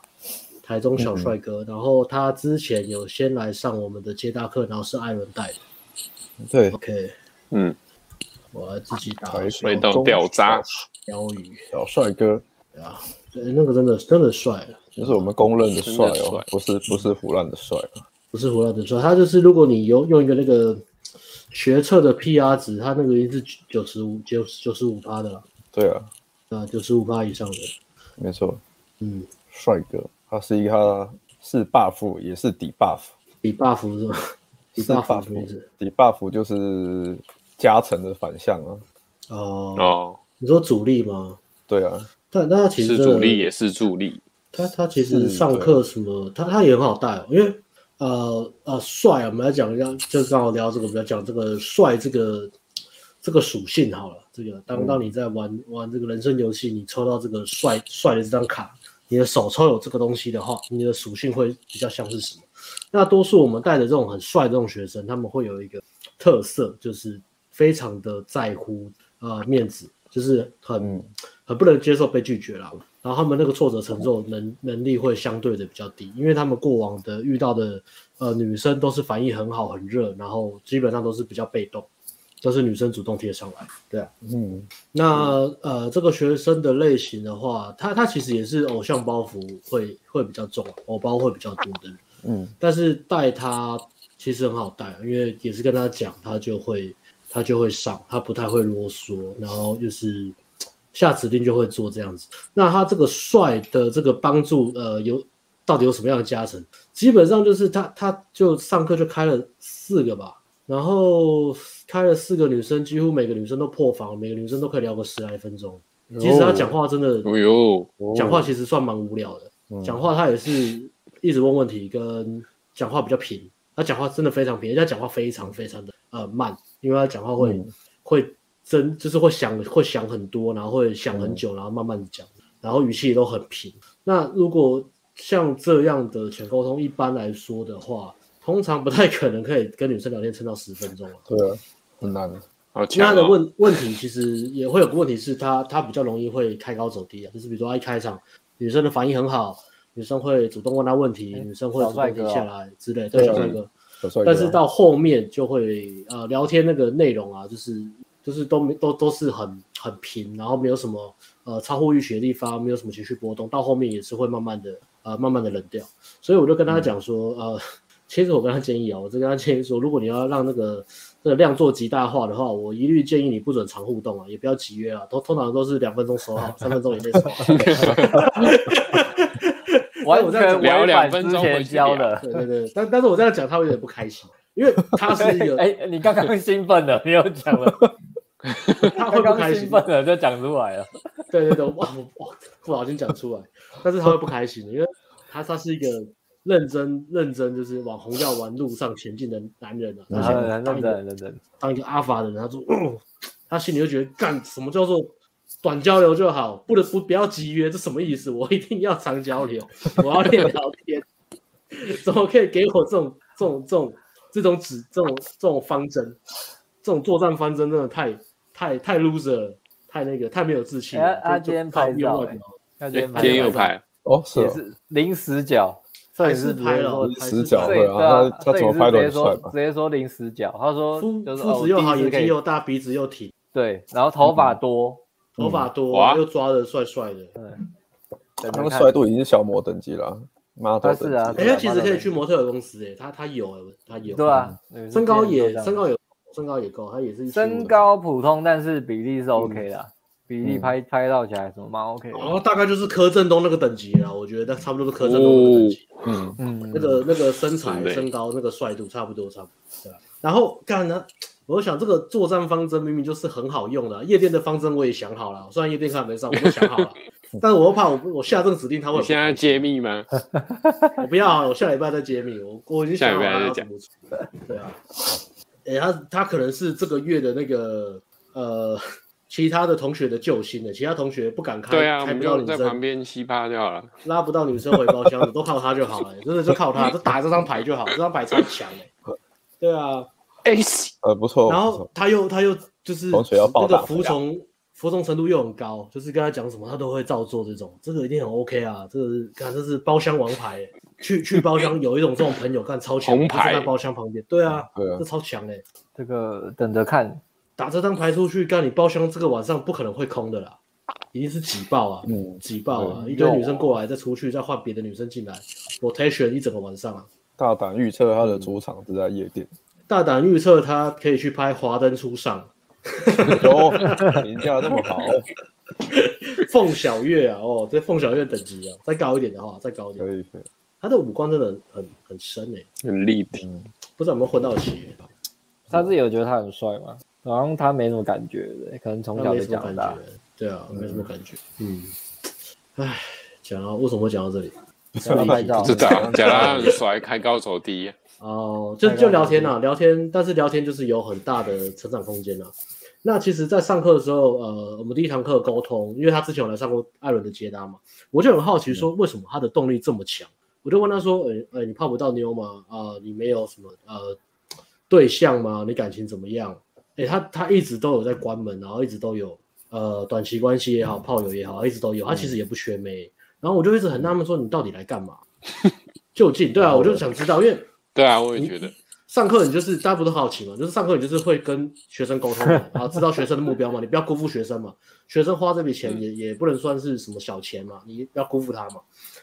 台中小帅哥，嗯、然后他之前有先来上我们的接大课，然后是艾伦带的。对，OK，嗯，我自己打。水到掉渣，钓鱼。小帅哥，对啊，那个真的真的帅，就是我们公认的帅哦，不是不是胡乱的帅，不是胡乱的帅，他就是如果你用用一个那个学测的 PR 值，他那个已经是九十五九九十五趴的了。对啊，啊，九十五趴以上的，没错，嗯，帅哥。他是一个是 buff 也是底 buff，底 buff 是吧？底 buff 是底 buff 就是加成的反向啊。哦哦，你说主力吗？对啊，但那他其实是主力也是助力。他他其实上课什么，他他也很好带哦。因为呃呃帅，我们来讲一下，就刚好聊这个，我们要讲这个帅这个这个属性好了。这个当当你在玩玩这个人生游戏，你抽到这个帅帅的这张卡。你的手抽有这个东西的话，你的属性会比较像是什么？那多数我们带的这种很帅的这种学生，他们会有一个特色，就是非常的在乎呃面子，就是很很不能接受被拒绝了。然后他们那个挫折承受能能力会相对的比较低，因为他们过往的遇到的呃女生都是反应很好很热，然后基本上都是比较被动。都是女生主动贴上来，对啊，嗯，那呃，这个学生的类型的话，他他其实也是偶像包袱会会比较重，偶包会比较多的，嗯，但是带他其实很好带，因为也是跟他讲，他就会他就会上，他不太会啰嗦，然后就是下指令就会做这样子。那他这个帅的这个帮助，呃，有到底有什么样的加成？基本上就是他他就上课就开了四个吧。然后开了四个女生，几乎每个女生都破防，每个女生都可以聊个十来分钟。其实他讲话真的，哦呦，讲话其实算蛮无聊的。讲话他也是一直问问题，跟讲话比较平。他讲话真的非常平，人家讲话非常非常的呃慢，因为他讲话会会真就是会想会想很多，然后会想很久，然后慢慢讲，然后语气也都很平。那如果像这样的全沟通，一般来说的话。通常不太可能可以跟女生聊天撑到十分钟啊，对啊，很难。好，他的问问题其实也会有个问题是他他比较容易会开高走低啊，就是比如说他一开场，女生的反应很好，女生会主动问他问题，女生会主动停下来之类，对小帅哥。但是到后面就会呃聊天那个内容啊，就是就是都没都都是很很平，然后没有什么呃超乎预期的地方，没有什么情绪波动，到后面也是会慢慢的呃慢慢的冷掉。所以我就跟他讲说，呃，其实我跟他建议啊，我就跟他建议说，如果你要让那个这个量做极大化的话，我一律建议你不准常互动啊，也不要集约啊，都通常都是两分钟收好，三分钟以内收好。完全聊两分钟回教的，对对对，但但是我这样讲，他会有点不开心，因为他是一个，哎、欸，你刚刚兴奋了，你又讲了，他会不开心，兴奋了就讲出来了，对对对，哇哇，不小心讲出来，但是他会不开心，因为他他是一个认真认真就是往红药丸路上前进的男人啊，认真认真认真，当一个阿法的人，他说，哦、他心里就觉得干什么叫做。短交流就好，不能不不要集约，这什么意思？我一定要长交流，我要练聊天，怎么可以给我这种这种这种这种指这种这种方针？这种作战方针真的太太太 loser 了，太那个太没有志气了。他今天拍照，他今天又拍哦，是临死角，摄影师拍了零死角，对啊，他怎么拍都很帅吧？直接说临时角，他说肤质又好，眼睛又大，鼻子又挺，对，然后头发多。头发多，又抓的帅帅的，对，那个帅度已经是小模等级了，妈的，是啊，哎，他其实可以去模特儿公司，哎，他他有，他有，对啊，身高也身高也，身高也够，他也是身高普通，但是比例是 OK 的，比例拍拍到起来什么蛮 OK，然后大概就是柯震东那个等级了，我觉得差不多是柯震东那个等级，嗯。嗯，那个那个身材、身高、那个帅度差不多，差不多，对吧？然后干呢？我想这个作战方针明明就是很好用的，夜店的方针我也想好了，虽然夜店看没上，我都想好了，但是我又怕我我下这个指令他会。你现在揭秘吗？我不要，我下礼拜再揭秘。我我已经想好了要怎么做。对啊，哎、欸，他他可能是这个月的那个呃其他的同学的救星的，其他同学不敢开，对啊，开不到女生，在旁边奇葩掉了，拉不到女生回包厢的，都靠他就好了，真的就靠他，就打这张牌就好，这张牌超强哎。对啊。哎，呃，不错。然后他又他又就是那个服从服从程度又很高，就是跟他讲什么他都会照做，这种这个一定很 OK 啊。这个是看这是包厢王牌，去去包厢有一种这种朋友干超强，在包厢旁边，对啊，对啊，这超强哎。这个等着看，打这张牌出去，干你包厢这个晚上不可能会空的啦，一定是挤爆啊，嗯，挤爆啊，一堆女生过来再出去再换别的女生进来，rotation 一整个晚上啊。大胆预测他的主场是在夜店。大胆预测，他可以去拍《华灯初上》哦，评价这么好，凤小月啊，哦，这凤小月等级啊，再高一点的话，再高一点。可以，可以。他的五官真的很很深诶，很立体，不知道有没有混到一起。他自己有觉得他很帅吗？好像他没什么感觉的，可能从小就长大。对啊，没什么感觉。嗯，哎，讲到为什么会讲到这里？拍照，知道，讲 他很帅，开高走低。哦，就就聊天呐、啊，聊天，但是聊天就是有很大的成长空间呐、啊。那其实，在上课的时候，呃，我们第一堂课沟通，因为他之前有来上过艾伦的接单嘛，我就很好奇，说为什么他的动力这么强？嗯、我就问他说，呃、欸，呃、欸，你泡不到妞吗？啊、呃，你没有什么呃对象吗？你感情怎么样？哎、欸，他他一直都有在关门，然后一直都有呃短期关系也好，炮友也好，一直都有。他其实也不缺妹，然后我就一直很纳闷，说你到底来干嘛？就近对啊，我就想知道，因为。对啊，我也觉得上课你就是大家不都好奇嘛，就是上课你就是会跟学生沟通嘛，然后知道学生的目标嘛，你不要辜负学生嘛。学生花这笔钱也、嗯、也不能算是什么小钱嘛，你不要辜负他嘛。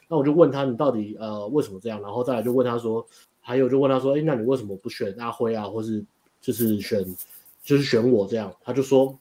那我就问他，你到底呃为什么这样？然后再来就问他说，还有就问他说，哎，那你为什么不选阿辉啊，或是就是选就是选我这样？他就说，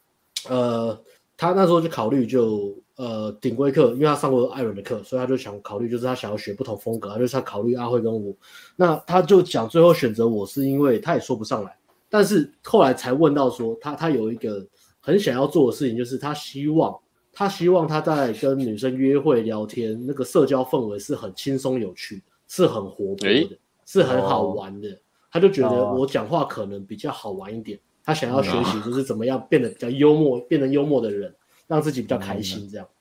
呃，他那时候就考虑就。呃，顶规课，因为他上过艾伦的课，所以他就想考虑，就是他想要学不同风格，他就是他考虑阿慧跟我。那他就讲最后选择我是因为他也说不上来，但是后来才问到说他他有一个很想要做的事情，就是他希望他希望他在跟女生约会聊天，那个社交氛围是很轻松有趣的，是很活泼的，欸、是很好玩的。他就觉得我讲话可能比较好玩一点，他想要学习就是怎么样变得比较幽默，变得幽默的人。让自己比较开心，这样。嗯、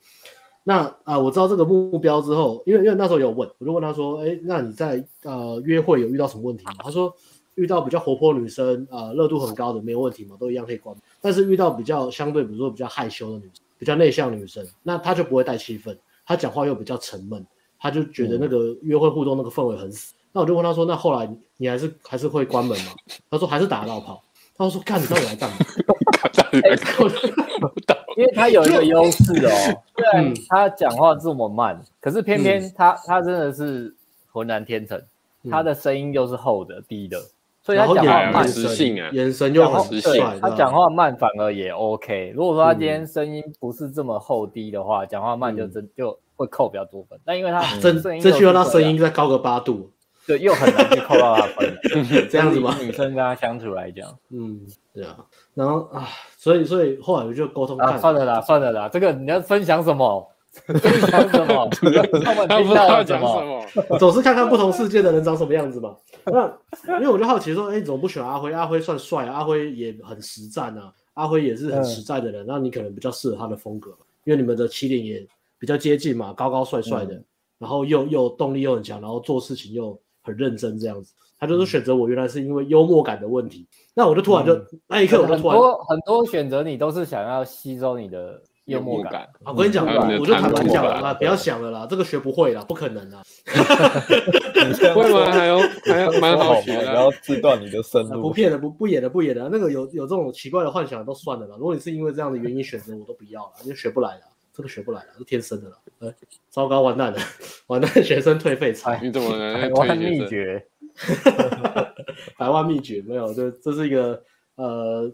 那啊、呃，我知道这个目标之后，因为因为那时候有问，我就问他说：“哎，那你在呃约会有遇到什么问题吗？”他说：“遇到比较活泼女生，啊、呃，热度很高的没有问题嘛，都一样可以关。但是遇到比较相对，比如说比较害羞的女生，比较内向女生，那她就不会带气氛，她讲话又比较沉闷，她就觉得那个约会互动那个氛围很死。嗯、那我就问他说：“那后来你还是还是会关门吗？”他说：“还是打得到炮。”他说：“看你 到底来干嘛？”因为他有一个优势哦，虽然他讲话这么慢，可是偏偏他他真的是浑然天成，他的声音又是厚的低的，所以他讲话慢，实性啊，眼神又很实性，他讲话慢反而也 OK。如果说他今天声音不是这么厚低的话，讲话慢就真就会扣比较多分。但因为他真这需要他声音再高个八度。对，又很难去扣到他分，这样子吗？女生跟他相处来讲，嗯，对啊，然后啊，所以所以后来我就沟通看，算了啦，算了啦，这个你要分享什么？分享什么？他们听到讲什么？总是看看不同世界的人长什么样子嘛。那因为我就好奇说，哎，你怎么不选阿辉？阿辉算帅，阿辉也很实战啊，阿辉也是很实在的人，那你可能比较适合他的风格，因为你们的起点也比较接近嘛，高高帅帅的，然后又又动力又很强，然后做事情又。很认真这样子，他就是选择我，原来是因为幽默感的问题。嗯、那我就突然就、嗯、那一刻，我就突然很多很多选择你都是想要吸收你的幽默感。默感啊，我跟你讲，嗯、我就坦白讲了啦，不要想了啦，这个学不会啦，不可能啊。会吗？还有还有 蛮好学的，然后自断你的生路。不骗的，不不演的，不演的。那个有有这种奇怪的幻想都算了啦。如果你是因为这样的原因选择，我都不要了，因为学不来了。这个学不来了，是天生的了。呃，糟糕，完蛋了，完蛋，学生退费惨。你怎么能 台湾秘诀？百万秘诀没有，这这是一个呃，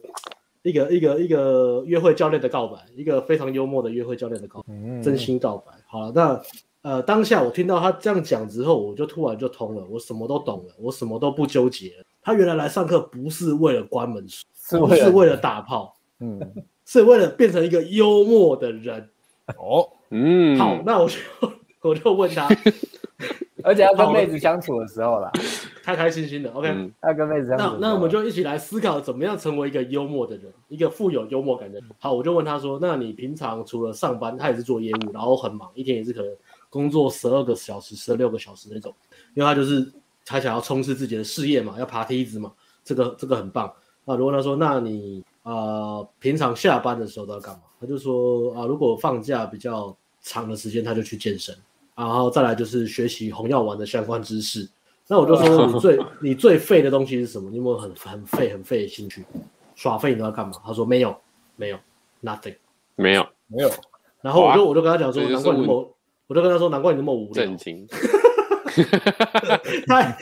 一个一个一个约会教练的告白，一个非常幽默的约会教练的告白，嗯、真心告白。好了，那呃，当下我听到他这样讲之后，我就突然就通了，我什么都懂了，我什么都不纠结了。他原来来上课不是为了关门书，是不是为了打炮，嗯，是为了变成一个幽默的人。哦，嗯，好，那我就我就问他，而且要跟妹子相处的时候啦，开开心心的，OK，要跟妹子相处。那那我们就一起来思考，怎么样成为一个幽默的人，一个富有幽默感的人。好，我就问他说，那你平常除了上班，他也是做业务，然后很忙，一天也是可能工作十二个小时、十六个小时那种，因为他就是他想要冲刺自己的事业嘛，要爬梯子嘛，这个这个很棒。那如果他说，那你呃平常下班的时候都要干嘛？他就说啊，如果放假比较长的时间，他就去健身，然后再来就是学习红药丸的相关知识。那我就说，你最 你最废的东西是什么？你有没有很很废很废的兴趣？耍废你都要干嘛？他说没有，没有，nothing，没有，没有。然后我就我就跟他讲说，难怪你那么，我就跟他说，难怪你那么无聊。震惊。太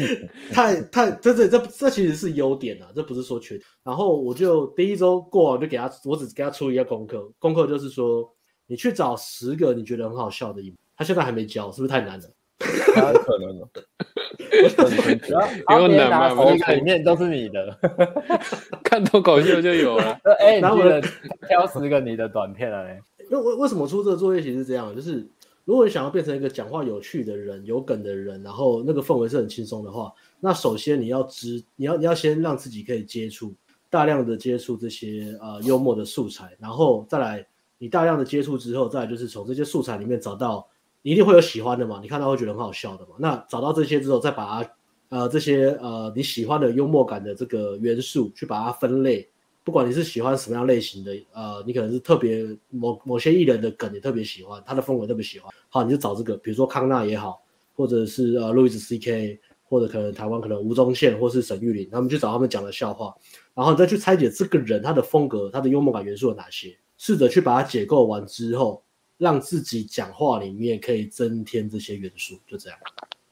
太太，这这这这其实是优点啊，这不是说缺点。然后我就第一周过完，就给他，我只给他出一个功课，功课就是说，你去找十个你觉得很好笑的影。他现在还没教，是不是太难了？太可能了。有难吗？我里面都是你的，看脱口秀就有了。哎，然后我挑十个你的短片来。那为为什么出这个作业其实是这样，就是。如果你想要变成一个讲话有趣的人、有梗的人，然后那个氛围是很轻松的话，那首先你要知，你要你要先让自己可以接触大量的接触这些呃幽默的素材，然后再来你大量的接触之后，再来就是从这些素材里面找到你一定会有喜欢的嘛，你看到会觉得很好笑的嘛，那找到这些之后，再把它呃这些呃你喜欢的幽默感的这个元素去把它分类。不管你是喜欢什么样类型的，呃，你可能是特别某某些艺人的梗，你特别喜欢，他的风格特别喜欢，好，你就找这个，比如说康纳也好，或者是呃路易斯 C.K.，或者可能台湾可能吴宗宪或是沈玉琳，他们去找他们讲的笑话，然后你再去拆解这个人他的风格，他的幽默感元素有哪些，试着去把它解构完之后，让自己讲话里面可以增添这些元素，就这样。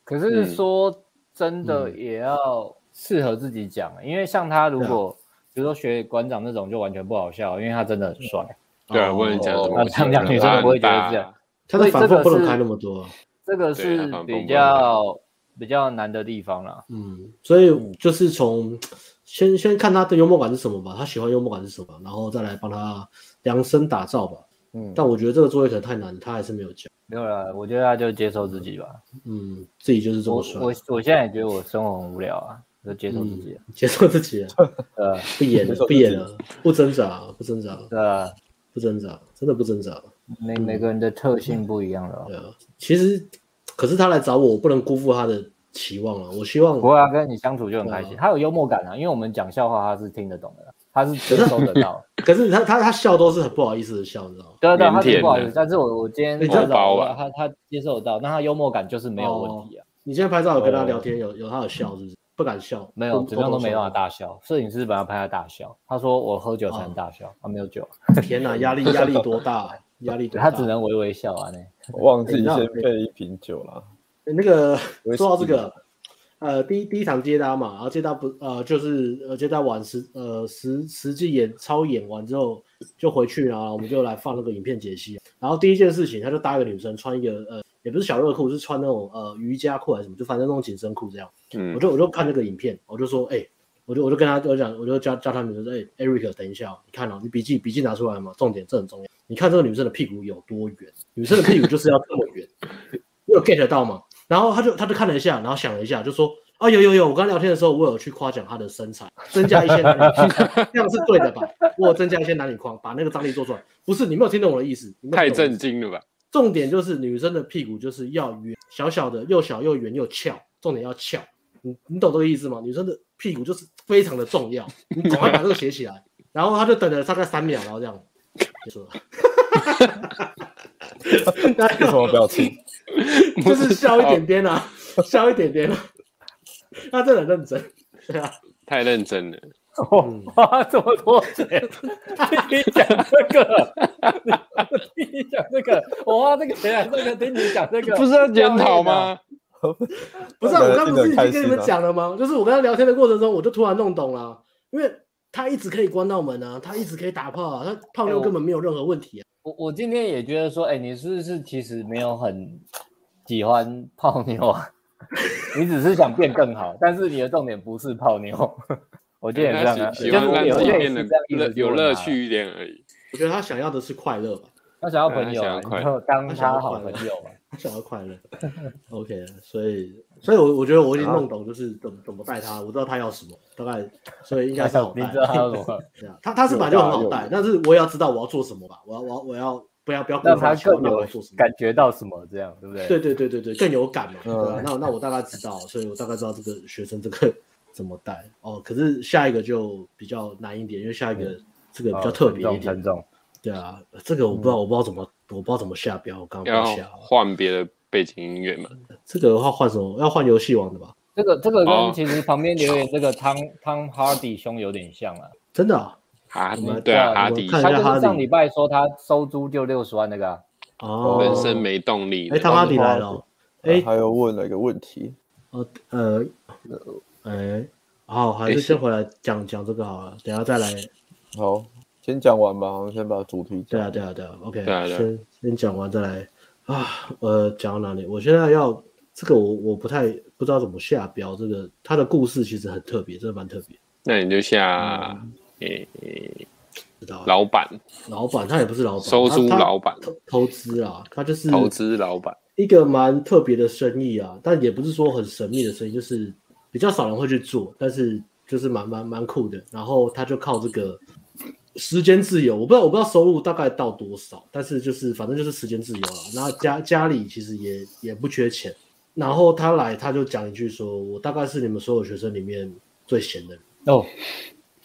可是说真的也要适合自己讲，嗯、因为像他如果。比如说学馆长那种就完全不好笑，因为他真的很帅。对啊，我跟你讲，那这样女生不会觉得这样。他的反复不能开那么多，这个是比较比较难的地方了。嗯，所以就是从先先看他的幽默感是什么吧，他喜欢幽默感是什么，然后再来帮他量身打造吧。嗯，但我觉得这个作业可能太难，他还是没有教。没有啦，我觉得他就接受自己吧。嗯，自己就是这么帅。我我现在也觉得我生活很无聊啊。就接受自己，接受自己，呃，不演了，不演了，不挣扎，不挣扎，对啊，不挣扎，真的不挣扎。每每个人的特性不一样了，对啊。其实，可是他来找我，我不能辜负他的期望啊。我希望不会啊，跟你相处就很开心。他有幽默感啊，因为我们讲笑话，他是听得懂的，他是 接收得到。可是他他他笑都是很不好意思的笑，你知道吗？对对，他是不好意思。但是我我今天拍照，他他接受得到，那他幽默感就是没有问题啊。你现在拍照有跟他聊天，有有他有笑，是不是？不敢笑，没有，怎么样都没办法大笑。摄影师本来拍他大笑，他说我喝酒才能大笑，他没有酒。天哪，压力压力多大？压力多大？他只能微微笑啊。那忘记先备一瓶酒了。那个说到这个。呃，第一第一场接搭嘛，然后接搭不呃就是呃接搭完实呃实实际演操演完之后就回去，然后我们就来放那个影片解析。然后第一件事情，他就搭一个女生穿一个呃也不是小热裤，是穿那种呃瑜伽裤还是什么，就反正那种紧身裤这样。嗯，我就我就看那个影片，我就说哎、欸，我就我就跟他我讲，我就叫叫他女生说哎、欸、Eric 等一下，你看哦，你笔记笔记拿出来嘛，重点这很重要。你看这个女生的屁股有多圆，女生的屁股就是要这么圆，你有 get 到吗？然后他就他就看了一下，然后想了一下，就说啊有有有，我刚聊天的时候，我有去夸奖他的身材，增加一些男女框，这样是对的吧？我有增加一些男女框，把那个张力做出来。不是你没有听懂我的意思？太震惊了吧？重点就是女生的屁股就是要圆，小小的，又小又圆又翘，重点要翘。你你懂这个意思吗？女生的屁股就是非常的重要，你赶快把这个写起来。然后他就等了大概三秒，然后这样结束了。那有什么表情？就是笑一点点啊，笑一点点啊。他真的很认真，对啊，太认真了。花这么多钱听你讲这个，听你讲这个，我花这个钱来这个听你讲这个，不是要检讨吗？不是，我刚不是已经跟你们讲了吗？就是我跟他聊天的过程中，我就突然弄懂了，因为他一直可以关到门啊，他一直可以打炮啊，他泡妞根本没有任何问题啊。我我今天也觉得说，哎、欸，你是不是其实没有很喜欢泡妞啊？你只是想变更好，但是你的重点不是泡妞。我觉得也这样，喜欢让自己变得有乐趣一点而已。我觉得他想要的是快乐吧，他想要朋友，然后当他好朋友嘛，他想要快乐。OK，所以，所以我我觉得我已经弄懂，就是怎么怎么带他，我知道他要什么，大概，所以应该是好带。你知道他要什么？他他是本来就很好带，但是我也要知道我要做什么吧，我要我要我要不要不要让他更有感觉到什么，这样对不对？对对对对对，更有感嘛，对吧？那那我大概知道，所以我大概知道这个学生这个怎么带哦。可是下一个就比较难一点，因为下一个这个比较特别一点。对啊，这个我不知道，我不知道怎么，我不知道怎么下标。我刚刚下换别的背景音乐嘛？这个的话换什么？要换游戏王的吧？这个这个跟其实旁边留言 这个汤汤哈迪兄有点像啊，真的啊？哈迪对啊，哈迪，他就是上礼拜说他收租就六十万那个哦，人生没动力。哎，汤哈迪来了，哎，他又问了一个问题，呃呃，哎，好，还是先回来讲讲这个好了，等下再来。好，先讲完吧，我们先把主题讲。对啊，对啊，对啊，OK，先先讲完再来啊，呃，讲到哪里？我现在要这个，我我不太不知道怎么下标。这个他的故事其实很特别，真的蛮特别。那你就下。诶，知道老板，老板他也不是老板，收租老板，投投资啊，他就是投资老板，一个蛮特别的生意啊，但也不是说很神秘的生意，就是比较少人会去做，但是就是蛮蛮蛮酷的。然后他就靠这个时间自由，我不知道我不知道收入大概到多少，但是就是反正就是时间自由了。然后家家里其实也也不缺钱。然后他来他就讲一句说：“我大概是你们所有学生里面最闲的人哦。”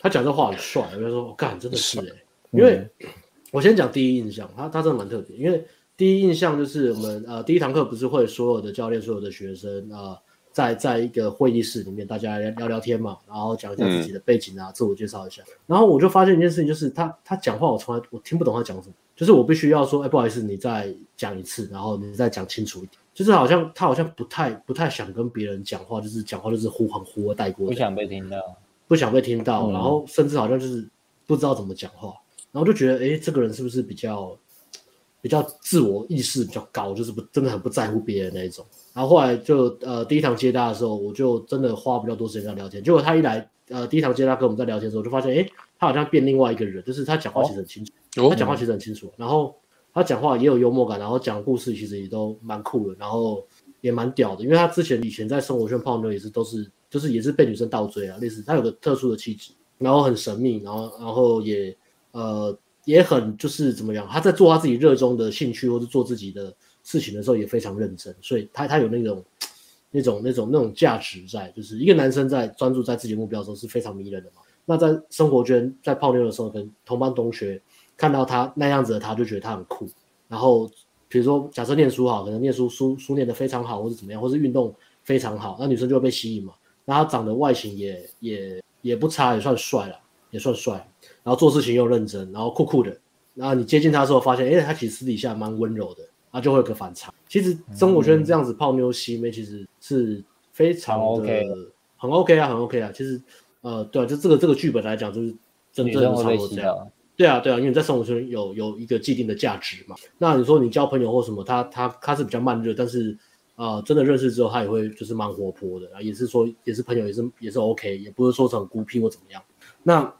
他讲这话很帅，我就说我干真的是哎、欸，因为 我先讲第一印象，他他真的蛮特别，因为第一印象就是我们呃第一堂课不是会所有的教练、所有的学生啊、呃，在在一个会议室里面大家聊聊天嘛，然后讲一下自己的背景啊，嗯、自我介绍一下，然后我就发现一件事情，就是他他讲话我从来我听不懂他讲什么，就是我必须要说哎不好意思，你再讲一次，然后你再讲清楚一点，就是好像他好像不太不太想跟别人讲话，就是讲话就是呼喊呼的带过，不想被听到。不想被听到，然后甚至好像就是不知道怎么讲话，然后就觉得，哎，这个人是不是比较比较自我意识比较高，就是不真的很不在乎别人那一种。然后后来就呃第一堂接搭的时候，我就真的花比较多时间跟他聊天。结果他一来，呃第一堂接搭跟我们在聊天的时候，就发现，哎，他好像变另外一个人，就是他讲话其实很清楚，哦、他讲话其实很清楚，然后他讲话也有幽默感，然后讲故事其实也都蛮酷的，然后也蛮屌的，因为他之前以前在生活圈泡妞也是都是。就是也是被女生倒追啊，类似他有个特殊的气质，然后很神秘，然后然后也呃也很就是怎么样，他在做他自己热衷的兴趣或者做自己的事情的时候也非常认真，所以他他有那种那种那种那种价值在，就是一个男生在专注在自己目标的时候是非常迷人的嘛。那在生活圈在泡妞的时候，跟同班同学看到他那样子的他，就觉得他很酷。然后比如说假设念书好，可能念书书书念的非常好，或者怎么样，或是运动非常好，那女生就会被吸引嘛。那他长得外形也也也不差，也算帅了，也算帅。然后做事情又认真，然后酷酷的。然后你接近他的时候，发现，哎，他其实私底下蛮温柔的，然后就会有个反差。其实生活圈这样子泡妞吸妹，其实是非常的 OK，很 OK 啊，很 OK 啊。其实，呃，对啊，就这个这个剧本来讲，就是真正的差不多这样。对啊，对啊，因为你在生活圈有有一个既定的价值嘛。那你说你交朋友或什么，他他他是比较慢热，但是啊、呃，真的认识之后，他也会就是蛮活泼的啊，也是说也是朋友，也是也是 OK，也不是说很孤僻或怎么样。那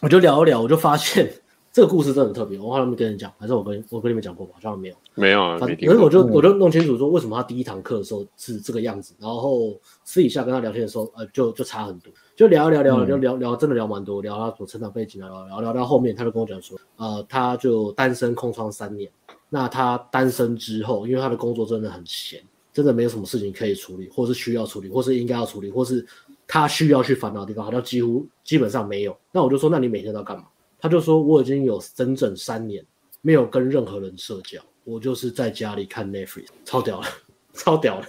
我就聊一聊，我就发现。这个故事真的很特别，我好像没跟你讲，还是我跟我跟你们讲过吧？好像没有，没有啊。反正我就我就弄清楚说，为什么他第一堂课的时候是这个样子，然后私底下跟他聊天的时候，呃，就就差很多，就聊一聊聊，就聊聊，真的聊蛮多，聊他所成长背景啊，聊聊聊到后面，他就跟我讲说，呃，他就单身空窗三年，那他单身之后，因为他的工作真的很闲，真的没有什么事情可以处理，或是需要处理，或是应该要处理，或是他需要去烦恼的地方，好像几乎基本上没有。那我就说，那你每天都要干嘛？他就说：“我已经有整整三年没有跟任何人社交，我就是在家里看 Netflix，超屌了，超屌了，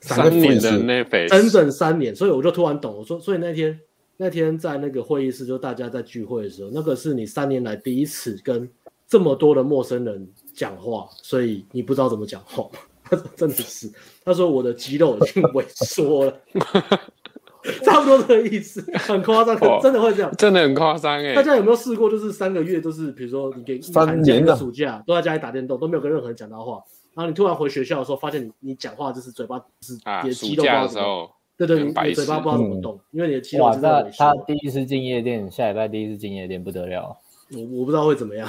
三年的 Netflix，整整三年。所以我就突然懂了，我说，所以那天那天在那个会议室，就大家在聚会的时候，那个是你三年来第一次跟这么多的陌生人讲话，所以你不知道怎么讲话。他 说真的是，他说我的肌肉已经萎缩了。” 差不多这个意思，很夸张，真的会这样，真的很夸张哎！大家有没有试过，就是三个月就是，比如说你给三年的暑假都在家里打电动，都没有跟任何人讲到话，然后你突然回学校的时候，发现你你讲话就是嘴巴是你的肌肉不知道怎么动，对对，你嘴巴不知道怎么动，因为你的肌肉真的。他第一次进夜店，下礼拜第一次进夜店不得了，我我不知道会怎么样。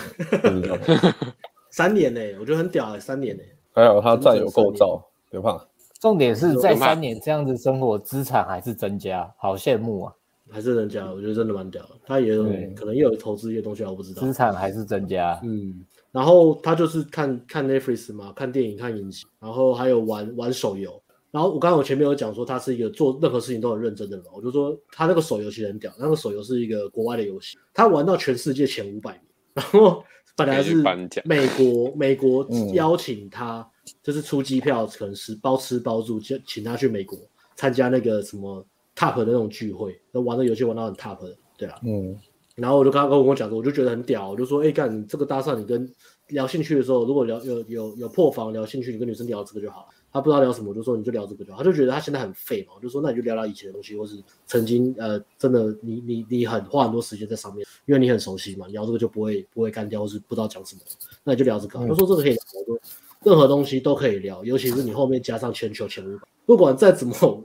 三年呢，我觉得很屌哎，三年呢，还有他战友构造，别怕。重点是在三年这样子生活，资产还是增加，好羡慕啊！还是增加，我觉得真的蛮屌的。他也有可能也有投资一些东西，我不知道。资产还是增加，嗯。然后他就是看看 Netflix 嘛，看电影、看影集，然后还有玩玩手游。然后我刚刚我前面有讲说，他是一个做任何事情都很认真的人，我就说他那个手游其实很屌，那个手游是一个国外的游戏，他玩到全世界前五百名，然后本来是美国美国邀请他。就是出机票，可能是包吃包住，就请他去美国参加那个什么 top 的那种聚会，那玩的游戏玩到很 top 的，对啊，嗯，然后我就刚刚跟我讲说，我就觉得很屌，我就说，哎、欸，干你这个搭讪，你跟聊兴趣的时候，如果聊有有有破防聊兴趣，你跟女生聊这个就好。他不知道聊什么，我就说你就聊这个就好。他就觉得他现在很废嘛，我就说那你就聊聊以前的东西，或是曾经呃真的你你你很花很多时间在上面，因为你很熟悉嘛，聊这个就不会不会干掉，或是不知道讲什么，那你就聊这个。他、嗯、说这个可以聊，我说。任何东西都可以聊，尤其是你后面加上全球前五百，不管再怎么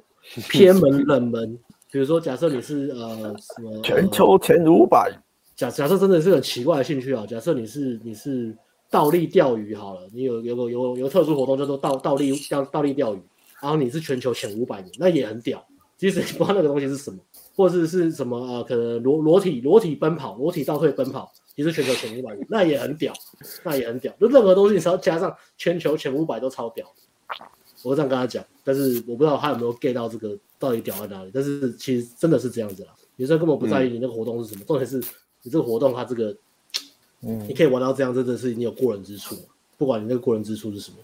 偏门 冷门，比如说假设你是呃什么全球前五百，假假设真的是很奇怪的兴趣啊，假设你是你是倒立钓鱼好了，你有有个有有个特殊活动叫做倒倒立钓倒立钓鱼，然后你是全球前五百名，那也很屌。即使你不知道那个东西是什么，或者是是什么呃，可能裸裸体裸体奔跑，裸体倒退奔跑。其实全球前五百名，那也很屌，那也很屌。就任何东西，你只要加上全球前五百都超屌。我会这样跟他讲，但是我不知道他有没有 get 到这个到底屌在哪里。但是其实真的是这样子啦，女生根本不在意你那个活动是什么，重点是你这个活动它这个，嗯，你可以玩到这样，真的是你有过人之处。不管你那个过人之处是什么，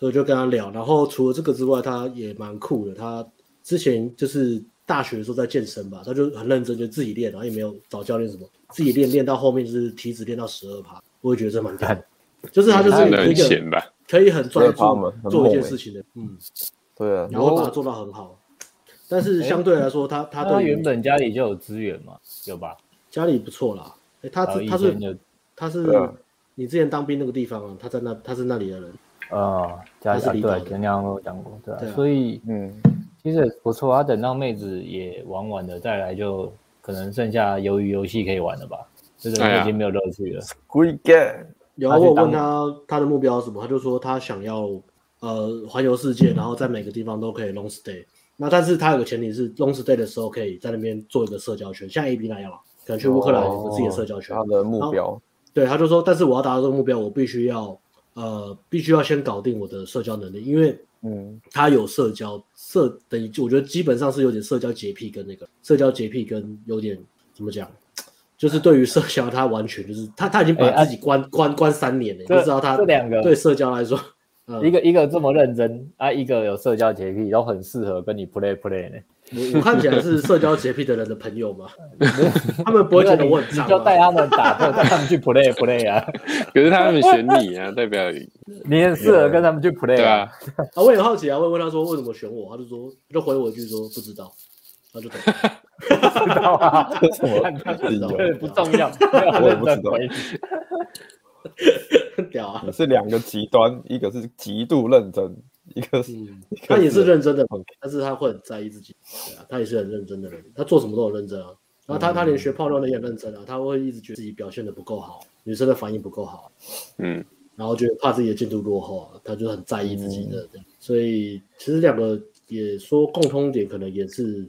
所以我就跟他聊。然后除了这个之外，他也蛮酷的。他之前就是。大学的时候在健身吧，他就很认真，就自己练，然后也没有找教练什么，自己练练到后面就是体脂练到十二趴，我也觉得这蛮厉害，就是他就是一个可以很专注做一件事情的，嗯，对啊，然后把它做到很好，但是相对来说，他他他原本家里就有资源嘛，有吧？家里不错啦，哎，他他是他是你之前当兵那个地方啊，他在那他是那里的人啊，家里对，前两个我讲过，对，所以嗯。其实不错啊，等到妹子也玩完了再来，就可能剩下鱿鱼游戏可以玩了吧？这个已经没有乐趣了。Squid Game。有啊，我问他他的目标是什么，他就说他想要呃环游世界，然后在每个地方都可以 long stay。那但是他有个前提是 long stay 的时候可以在那边做一个社交圈，像 AB 那样，可能去乌克兰有个自己的社交圈。他的目标。对，他就说，但是我要达到这个目标，我必须要呃必须要先搞定我的社交能力，因为。嗯，他有社交社等于，我觉得基本上是有点社交洁癖跟那个社交洁癖跟有点怎么讲，就是对于社交他完全就是他他已经把自己关、欸啊、关关三年了，你知道他这两个对社交来说，一个一个这么认真啊，一个有社交洁癖，然后很适合跟你 play play 呢。我我看起来是社交洁癖的人的朋友吗？他们不会觉得我很脏吗？你就带他们打，带他们去 play play 啊。可是他们选你啊，代表你，你很适合跟他们去 play 啊。对啊，啊，我也好奇啊，我问他说为什么选我，他就说就回我一句说不知道，他就懂。不知道啊？什么？不知道，不重要，我也不知道。屌啊！是两个极端，一个是极度认真。一个是，嗯、他也是认真的，但是他会很在意自己。对啊，他也是很认真的人，他做什么都很认真啊。然后他他连学泡妞的也很认真啊，他会一直觉得自己表现的不够好，女生的反应不够好，嗯，然后觉得怕自己的进度落后啊，他就很在意自己的。嗯、所以其实两个也说共通点，可能也是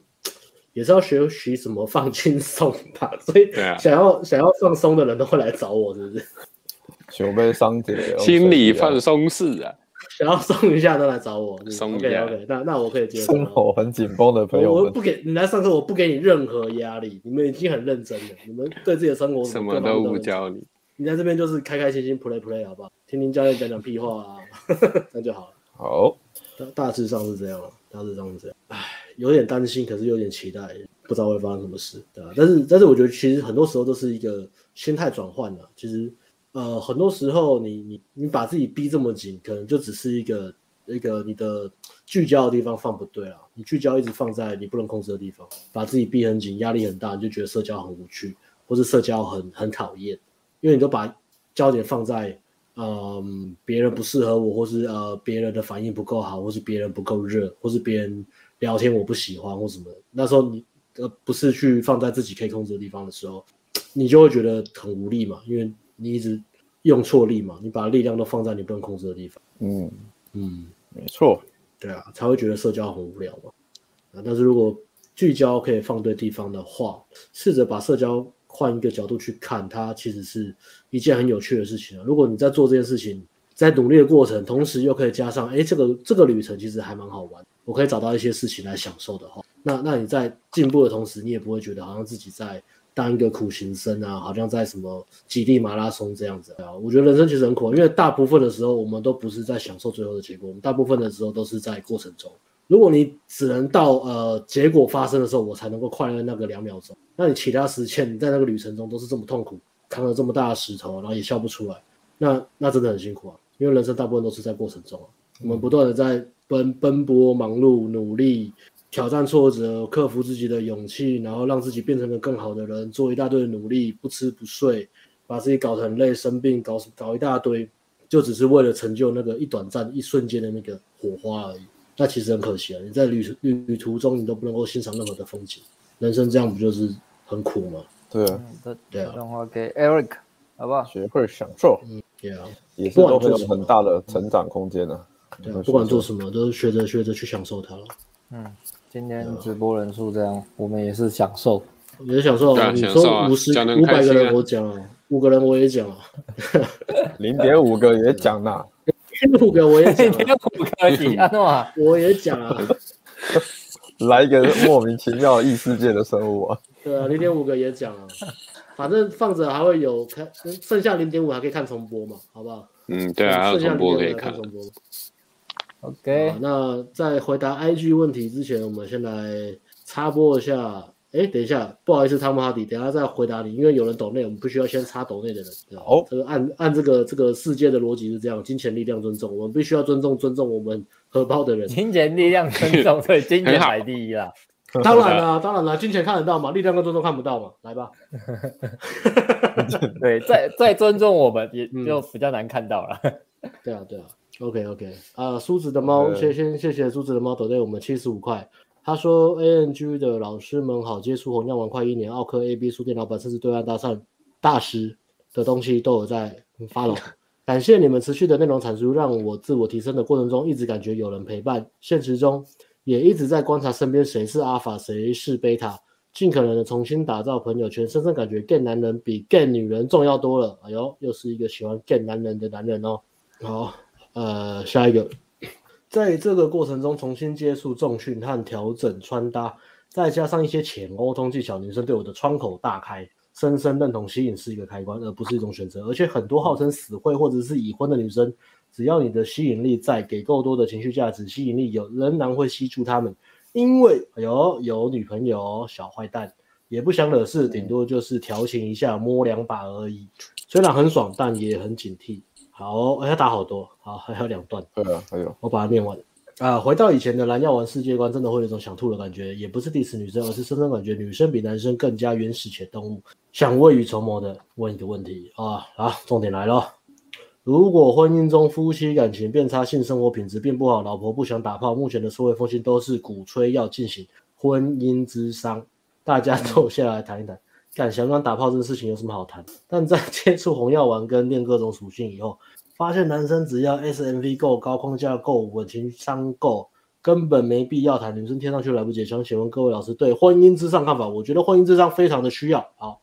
也是要学习什么放轻松吧。所以想要、啊、想要放松的人都会来找我，是不是？准备伤点，心理放松式啊。想要松一下都来找我，松一下。OK OK，那那我可以接受。生活很紧绷的朋友，我不给你来上课，我不给你任何压力。你们已经很认真了，你们对自己的生活什么都不教你。你在这边就是开开心心 play play 好不好？听听教练讲讲屁话啊，那就好了。好，大大致上是这样了，大致上是这样。唉，有点担心，可是有点期待，不知道会发生什么事，对吧？但是但是我觉得其实很多时候都是一个心态转换的，其实。呃，很多时候你你你把自己逼这么紧，可能就只是一个一个你的聚焦的地方放不对啊。你聚焦一直放在你不能控制的地方，把自己逼很紧，压力很大，你就觉得社交很无趣，或是社交很很讨厌，因为你都把焦点放在嗯、别人不适合我，或是呃别人的反应不够好，或是别人不够热，或是别人聊天我不喜欢或什么。那时候你呃不是去放在自己可以控制的地方的时候，你就会觉得很无力嘛，因为。你一直用错力嘛？你把力量都放在你不能控制的地方。嗯嗯，没错，对啊，才会觉得社交很无聊嘛。啊，但是如果聚焦可以放对地方的话，试着把社交换一个角度去看，它其实是一件很有趣的事情啊。如果你在做这件事情，在努力的过程，同时又可以加上，哎，这个这个旅程其实还蛮好玩，我可以找到一些事情来享受的话，那那你在进步的同时，你也不会觉得好像自己在。当一个苦行僧啊，好像在什么极地马拉松这样子啊。我觉得人生其实很苦，因为大部分的时候我们都不是在享受最后的结果，我们大部分的时候都是在过程中。如果你只能到呃结果发生的时候，我才能够快乐那个两秒钟，那你其他时间你在那个旅程中都是这么痛苦，扛了这么大的石头，然后也笑不出来，那那真的很辛苦啊。因为人生大部分都是在过程中啊，我们不断的在奔奔波、忙碌、努力。挑战挫折，克服自己的勇气，然后让自己变成个更好的人，做一大堆的努力，不吃不睡，把自己搞得很累，生病，搞搞一大堆，就只是为了成就那个一短暂、一瞬间的那个火花而已。那其实很可惜啊！你在旅旅旅途中，你都不能够欣赏任何的风景，人生这样不就是很苦吗？对啊，对啊。电话给 Eric，好不好？学会享受，嗯，对啊，也是都会有很大的成长空间的。对啊，不管做什么，都是学着学着去享受它了。嗯。今天直播人数这样，我们也是享受，也是享受。你说五十五百个人我讲了，五个人我也讲了，零点五个也讲了，零点五个我也讲，零点五个你 啊，我也讲了，来一个莫名其妙异世界的生物啊！对啊，零点五个也讲了，反正放着还会有看，剩下零点五还可以看重播嘛，好不好？嗯，对啊，还有重播可以看。OK，那在回答 IG 问题之前，我们先来插播一下。哎，等一下，不好意思，汤姆哈迪，等一下再回答你，因为有人抖内，我们必须要先插抖内的人。好，这个按按这个这个世界的逻辑是这样：金钱、力量、尊重，我们必须要尊重尊重我们荷包的人。金钱、力量、尊重，对，金钱排第一啦。当然了，当然了，金钱看得到嘛，力量跟尊重看不到嘛，来吧。对，再再尊重我们，也就比较难看到了。对啊，对啊。OK OK 啊，梳子的猫，先先谢谢梳子的猫，抖对我们七十五块。他说 ANG 的老师们好，接触红药丸快一年，奥克 AB 书店老板甚至对岸搭讪大师的东西都有在 follow。感谢你们持续的内容产出，让我自我提升的过程中一直感觉有人陪伴。现实中也一直在观察身边谁是阿法，谁是贝塔，尽可能的重新打造朋友圈，深深感觉 Gay 男人比 Gay 女人重要多了。哎呦，又是一个喜欢 Gay 男人的男人哦。好。呃，下一个，在这个过程中重新接触重训和调整穿搭，再加上一些浅沟通技巧，女生对我的窗口大开，深深认同吸引是一个开关，而不是一种选择。而且很多号称死会或者是已婚的女生，只要你的吸引力在，给够多的情绪价值，吸引力有，仍然会吸住他们。因为有有女朋友，小坏蛋也不想惹事，顶多就是调情一下，摸两把而已。虽然很爽，但也很警惕。好，哎，要打好多，好，还有两段。对啊，还有，我把它念完。啊，回到以前的蓝药丸世界观，真的会有一种想吐的感觉，也不是 diss 女生，而是深深感觉女生比男生更加原始且动物。想未雨绸缪的问一个问题啊，好，重点来了。如果婚姻中夫妻感情变差，性生活品质变不好，老婆不想打炮，目前的社会风气都是鼓吹要进行婚姻之商，大家坐下来谈一谈。敢想想打炮这个事情有什么好谈？但在 接触红药丸跟练各种属性以后，发现男生只要 SMV 够高，框架够稳，情商够，根本没必要谈。女生贴上去来不及，想请问各位老师对婚姻之上看法？我觉得婚姻之上非常的需要。好。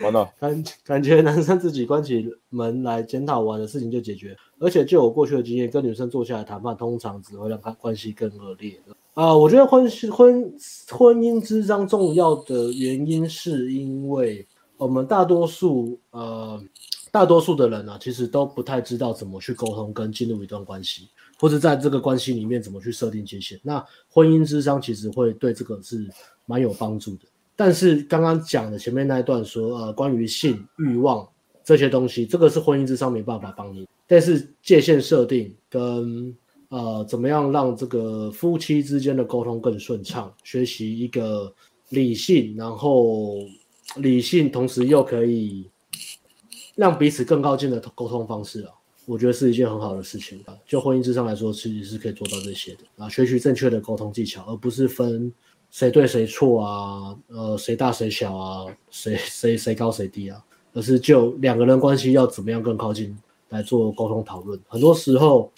完了，感感觉男生自己关起门来检讨完的事情就解决，而且就我过去的经验，跟女生坐下来谈判，通常只会让他关系更恶劣。啊、我觉得婚婚婚姻咨商重要的原因，是因为我们大多数呃大多数的人呢、其实都不太知道怎么去沟通跟进入一段关系，或者在这个关系里面怎么去设定界限。那婚姻咨商其实会对这个是蛮有帮助的。但是刚刚讲的前面那一段说，呃，关于性欲望这些东西，这个是婚姻咨商没办法帮你。但是界限设定跟呃，怎么样让这个夫妻之间的沟通更顺畅，学习一个理性，然后理性同时又可以让彼此更靠近的沟通方式啊，我觉得是一件很好的事情啊。就婚姻咨商来说，其实是可以做到这些的啊，学习正确的沟通技巧，而不是分。谁对谁错啊？呃，谁大谁小啊？谁谁谁高谁低啊？而是就两个人关系要怎么样更靠近来做沟通讨论。很多时候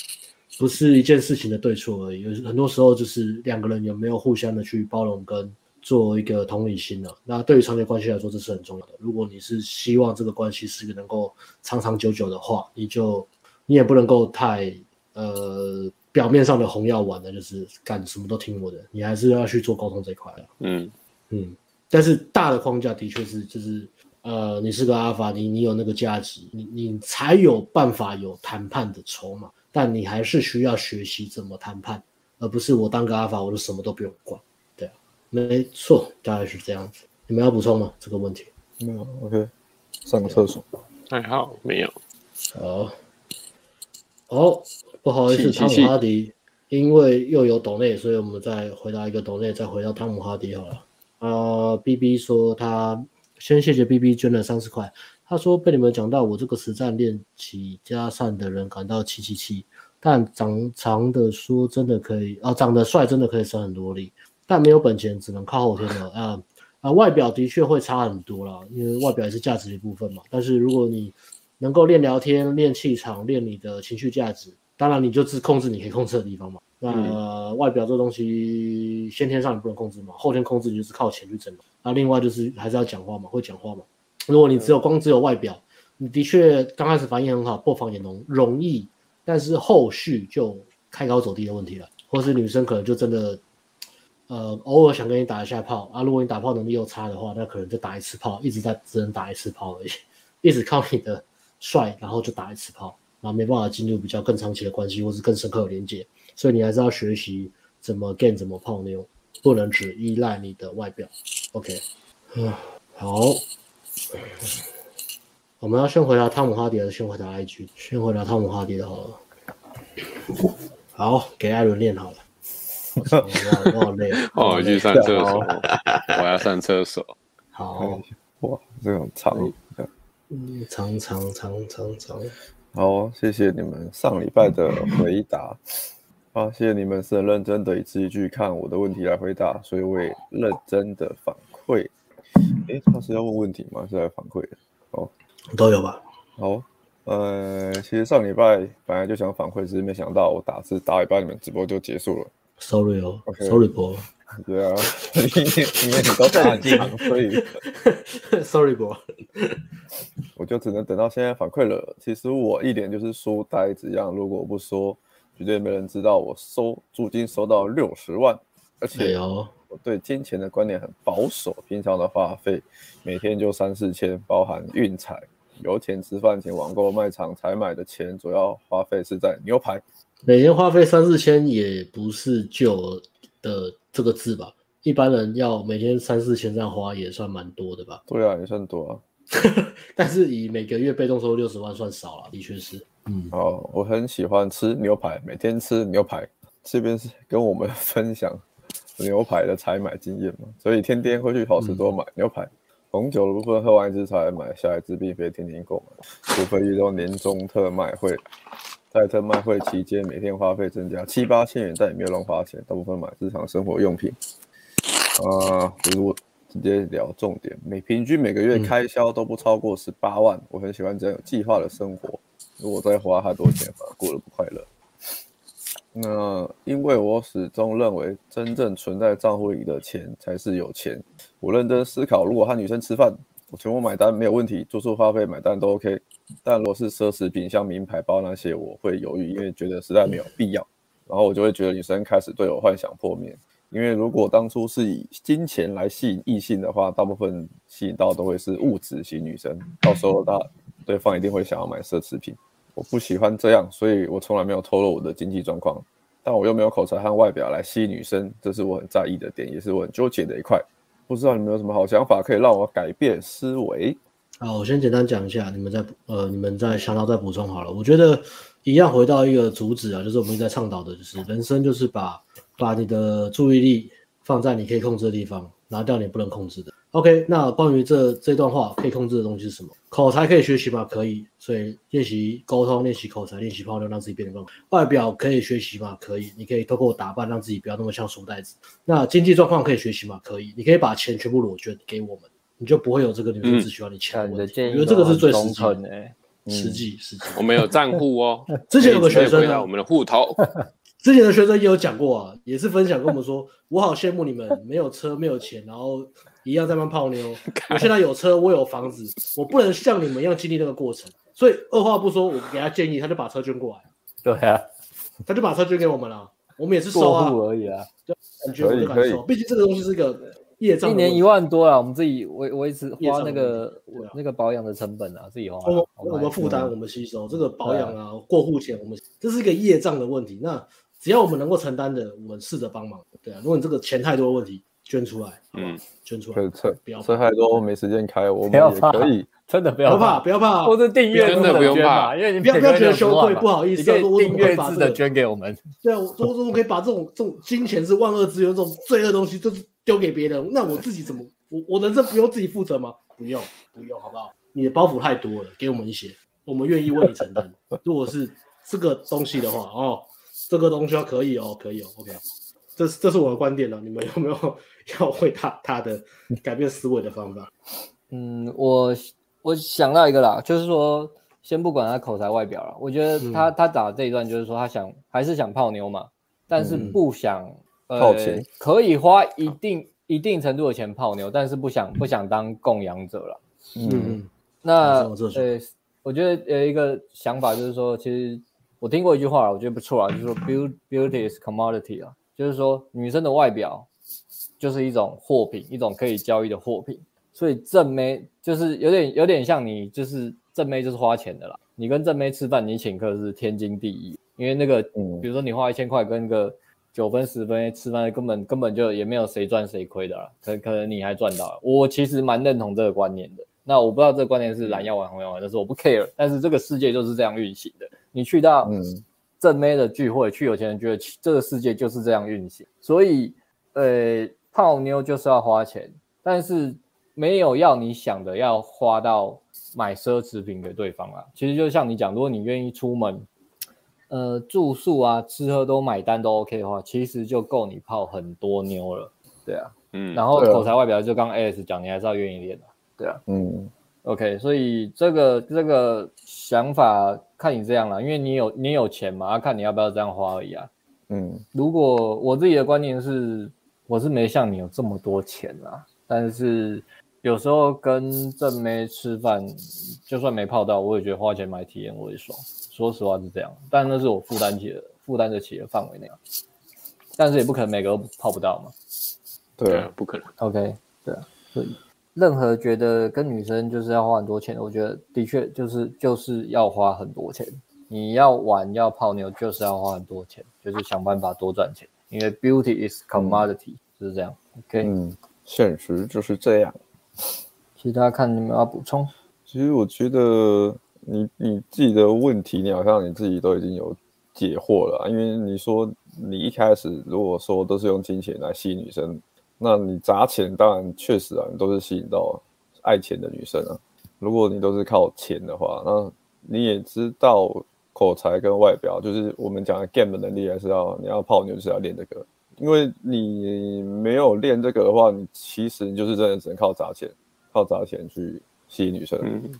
不是一件事情的对错而已，有很多时候就是两个人有没有互相的去包容跟做一个同理心啊。那对于长期关系来说，这是很重要的。如果你是希望这个关系是个能够长长久久的话，你就你也不能够太呃。表面上的红药丸呢，就是干什么都听我的，你还是要去做沟通这一块啊。嗯嗯，但是大的框架的确是，就是呃，你是个阿法，你你有那个价值，你你才有办法有谈判的筹码。但你还是需要学习怎么谈判，而不是我当个阿法，我就什么都不用管。对啊，没错，大概是这样子。你们要补充吗？这个问题？没有，OK。上个厕所。还好，没有。好。哦。不好意思，汤姆哈迪，因为又有抖内，所以我们再回答一个抖内，再回到汤姆哈迪好了。啊、呃、，B B 说他先谢谢 B B 捐了三十块，他说被你们讲到我这个实战练起家善的人感到七七七，但长长的说真的可以啊，长得帅真的可以省很多力，但没有本钱只能靠后天了啊啊，外表的确会差很多啦，因为外表也是价值的一部分嘛。但是如果你能够练聊天、练气场、练你的情绪价值。当然，你就是控制你可以控制的地方嘛。那、呃、外表这东西，先天上你不能控制嘛，后天控制你就是靠钱去整。那另外就是还是要讲话嘛，会讲话嘛。如果你只有光只有外表，你的确刚开始反应很好，破防也容容易，但是后续就开高走低的问题了。或是女生可能就真的，呃，偶尔想跟你打一下炮啊。如果你打炮能力又差的话，那可能就打一次炮，一直在只能打一次炮而已，一直靠你的帅，然后就打一次炮。然后没办法进入比较更长期的关系，或是更深刻的连接，所以你还是要学习怎么 gain 怎么泡妞，不能只依赖你的外表。OK，嗯，好，我们要先回答汤姆哈迪，还是先回答 IG？先回答汤姆哈迪的好了。好，给艾伦练好了。我好累，我去上厕所，我要上厕所。好，哇，这种长，长长长长长。好，谢谢你们上礼拜的回答。啊，谢谢你们是很认真的一字一句看我的问题来回答，所以我也认真的反馈。诶，他是要问问题吗？是来反馈的？哦，都有吧。好，呃，其实上礼拜本来就想反馈，只是没想到我打字打一半，你们直播就结束了。Sorry 哦，Sorry 伯。对啊，因为你都大讲，所以 Sorry 伯。我就只能等到现在反馈了。其实我一脸就是书呆子一样，如果我不说，绝对没人知道我收租金收到六十万，而且我对金钱的观念很保守。平常的花费每天就三四千，包含运彩、油钱、吃饭钱、网购、卖场采买的钱，主要花费是在牛排。每天花费三四千也不是就的这个字吧。一般人要每天三四千这样花也算蛮多的吧？对啊，也算多啊。但是以每个月被动收入六十万算少了，的确是。嗯，哦，我很喜欢吃牛排，每天吃牛排。这边是跟我们 分享牛排的采买经验嘛，所以天天会去好市多买牛排。红酒的部分喝完一支才买，下一支并非天天购买，除非遇到年终特卖会。在特卖会期间，每天花费增加七八千元，但也没有乱花钱，大部分买日常生活用品。啊，如果直接聊重点，每平均每个月开销都不超过十八万，嗯，我很喜欢这样有计划的生活。如果再花太多钱，反而过得不快乐。那因为我始终认为，真正存在账户里的钱才是有钱。我认真思考，如果和女生吃饭，我全部买单没有问题，住宿花费买单都 OK。但如果是奢侈品，像名牌包那些，我会犹豫，因为觉得实在没有必要。然后我就会觉得女生开始对我幻想破灭。因为如果当初是以金钱来吸引异性的话，大部分吸引到都会是物质型女生，到时候大对方一定会想要买奢侈品。我不喜欢这样，所以我从来没有透露我的经济状况，但我又没有口才和外表来吸引女生，这是我很在意的点，也是我很纠结的一块。不知道你们有什么好想法可以让我改变思维？好，我先简单讲一下，你们再呃，你们再想到再补充好了。我觉得一样回到一个主旨啊，就是我们一直在倡导的，就是人生就是把把你的注意力放在你可以控制的地方，拿掉你不能控制的。OK，那关于这这段话可以控制的东西是什么？口才可以学习吗？可以，所以练习沟通，练习口才，练习泡妞，让自己变得更好。外表可以学习吗？可以，你可以透过打扮让自己不要那么像书呆子。那经济状况可以学习吗？可以，你可以把钱全部裸捐给我们，你就不会有这个女生只需要你钱的问题。我觉得这个是最实际的，实际实际。我们有账户哦，之前有个学生啊，我们的户头。之前的学生也有讲过啊，也是分享跟我们说，我好羡慕你们没有车没有钱，然后一样在那泡妞。我现在有车，我有房子，我不能像你们一样经历那个过程。所以二话不说，我给他建议，他就把车捐过来。对啊，他就把车捐给我们了，我们也是收啊而已啊，就感觉我就敢收。毕竟这个东西是一个业障，一年一万多啊，我们自己维维持花那个那个保养的成本啊，自己花。我我们负担，我们吸收这个保养啊，过户钱，我们这是一个业障的问题。那。只要我们能够承担的，我们试着帮忙。对啊，如果你这个钱太多的问题，捐出来，嗯，捐出来。可以车，不要车太多，我没时间开，我们也可以。真的不要怕，不要怕。或者订阅真的不用怕，因为你不要不要觉得羞愧，不好意思，订阅制的捐给我们。对啊，我我我可以把这种这种金钱是万恶之源，这种罪恶东西，就是丢给别人。那我自己怎么，我我人生不用自己负责吗？不用，不用，好不好？你的包袱太多了，给我们一些，我们愿意为你承担。如果是这个东西的话，哦。这个东西要可以哦，可以哦，OK，这是这是我的观点了，你们有没有要回答他的改变思维的方法？嗯，我我想到一个啦，就是说，先不管他口才外表了，我觉得他、嗯、他打这一段就是说，他想还是想泡妞嘛，但是不想、嗯、呃，可以花一定一定程度的钱泡妞，但是不想不想当供养者了。嗯，那呃，我觉得有一个想法就是说，其实。我听过一句话，我觉得不错啊，就是说 beauty beauty is commodity 啊，就是说女生的外表就是一种货品，一种可以交易的货品。所以正妹就是有点有点像你，就是正妹就是花钱的啦。你跟正妹吃饭，你请客是天经地义，因为那个，比如说你花一千块跟个九分十分吃饭，根本根本就也没有谁赚谁亏的啦，可可能你还赚到了。我其实蛮认同这个观念的。那我不知道这个观念是蓝药丸红药丸，但是我不 care。但是这个世界就是这样运行的。你去到正妹的聚会，嗯、去有钱人聚会，这个世界就是这样运行。所以，呃，泡妞就是要花钱，但是没有要你想的要花到买奢侈品给对方啊。其实就像你讲，如果你愿意出门，呃，住宿啊、吃喝都买单都 OK 的话，其实就够你泡很多妞了。对啊，嗯，然后口才外表就刚 Alex 讲，你还是要愿意练的。对啊，嗯。OK，所以这个这个想法看你这样了，因为你有你有钱嘛，要看你要不要这样花而已啊。嗯，如果我自己的观念是，我是没像你有这么多钱啊，但是有时候跟正妹吃饭，就算没泡到，我也觉得花钱买体验我也爽。说实话是这样，但那是我负担起的负担得起的范围内，但是也不可能每个都泡不到嘛。对啊，不可能。OK，对啊，所以。任何觉得跟女生就是要花很多钱，我觉得的确就是就是要花很多钱。你要玩要泡妞，就是要花很多钱，就是想办法多赚钱。因为 beauty is commodity，、嗯、就是这样。OK，嗯，现实就是这样。其他看你们要补充。其实我觉得你你自己的问题，你好像你自己都已经有解惑了，因为你说你一开始如果说都是用金钱来吸引女生，那你砸钱当然确实啊，你都是吸引到爱钱的女生啊。如果你都是靠钱的话，那你也知道口才跟外表，就是我们讲的 game 的能力，还是要你要泡妞就是要练这个，因为你没有练这个的话，你其实你就是真的只能靠砸钱，靠砸钱去。吸引女生，嗯，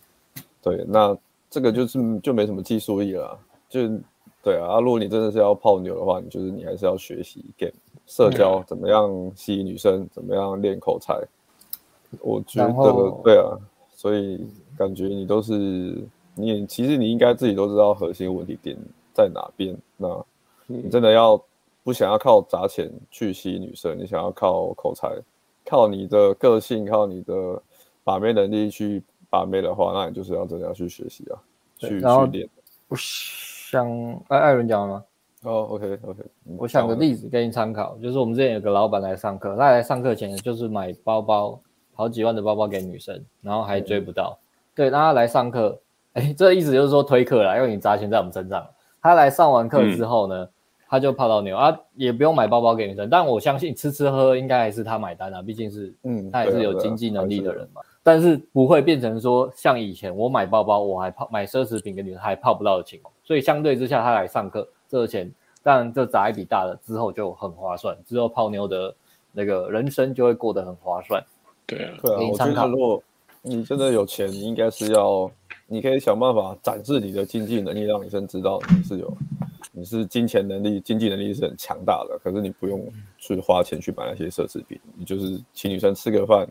对，那这个就是就没什么技术力了，就对啊。如果你真的是要泡妞的话，你就是你还是要学习 game 社交，怎么样吸引女生，怎么样练口才。我觉得对啊，所以感觉你都是你其实你应该自己都知道核心问题点在哪边。那你真的要不想要靠砸钱去吸引女生，你想要靠口才，靠你的个性，靠你的。把妹能力去把妹的话，那你就是要真的要去学习啊，去去练。我想，哎，艾伦讲了吗？哦、oh,，OK OK，我想个例子给你参考，就是我们之前有个老板来上课，他来上课前就是买包包，好几万的包包给女生，然后还追不到。嗯、对，那他来上课，哎，这意思就是说推课了，因为你砸钱在我们身上。他来上完课之后呢，嗯、他就泡到妞啊，也不用买包包给女生，但我相信吃吃喝喝应该还是他买单啊，毕竟是，嗯，他也是有经济能力的人嘛。但是不会变成说像以前我买包包我还泡买奢侈品给女生还泡不到的情况，所以相对之下他来上课这个钱当然这砸一笔大的之后就很划算，之后泡妞的那个人生就会过得很划算。对啊，对啊，我觉得如果你真的有钱，你应该是要你可以想办法展示你的经济能力，让女生知道你是有你是金钱能力、经济能力是很强大的。可是你不用去花钱去买那些奢侈品，你就是请女生吃个饭。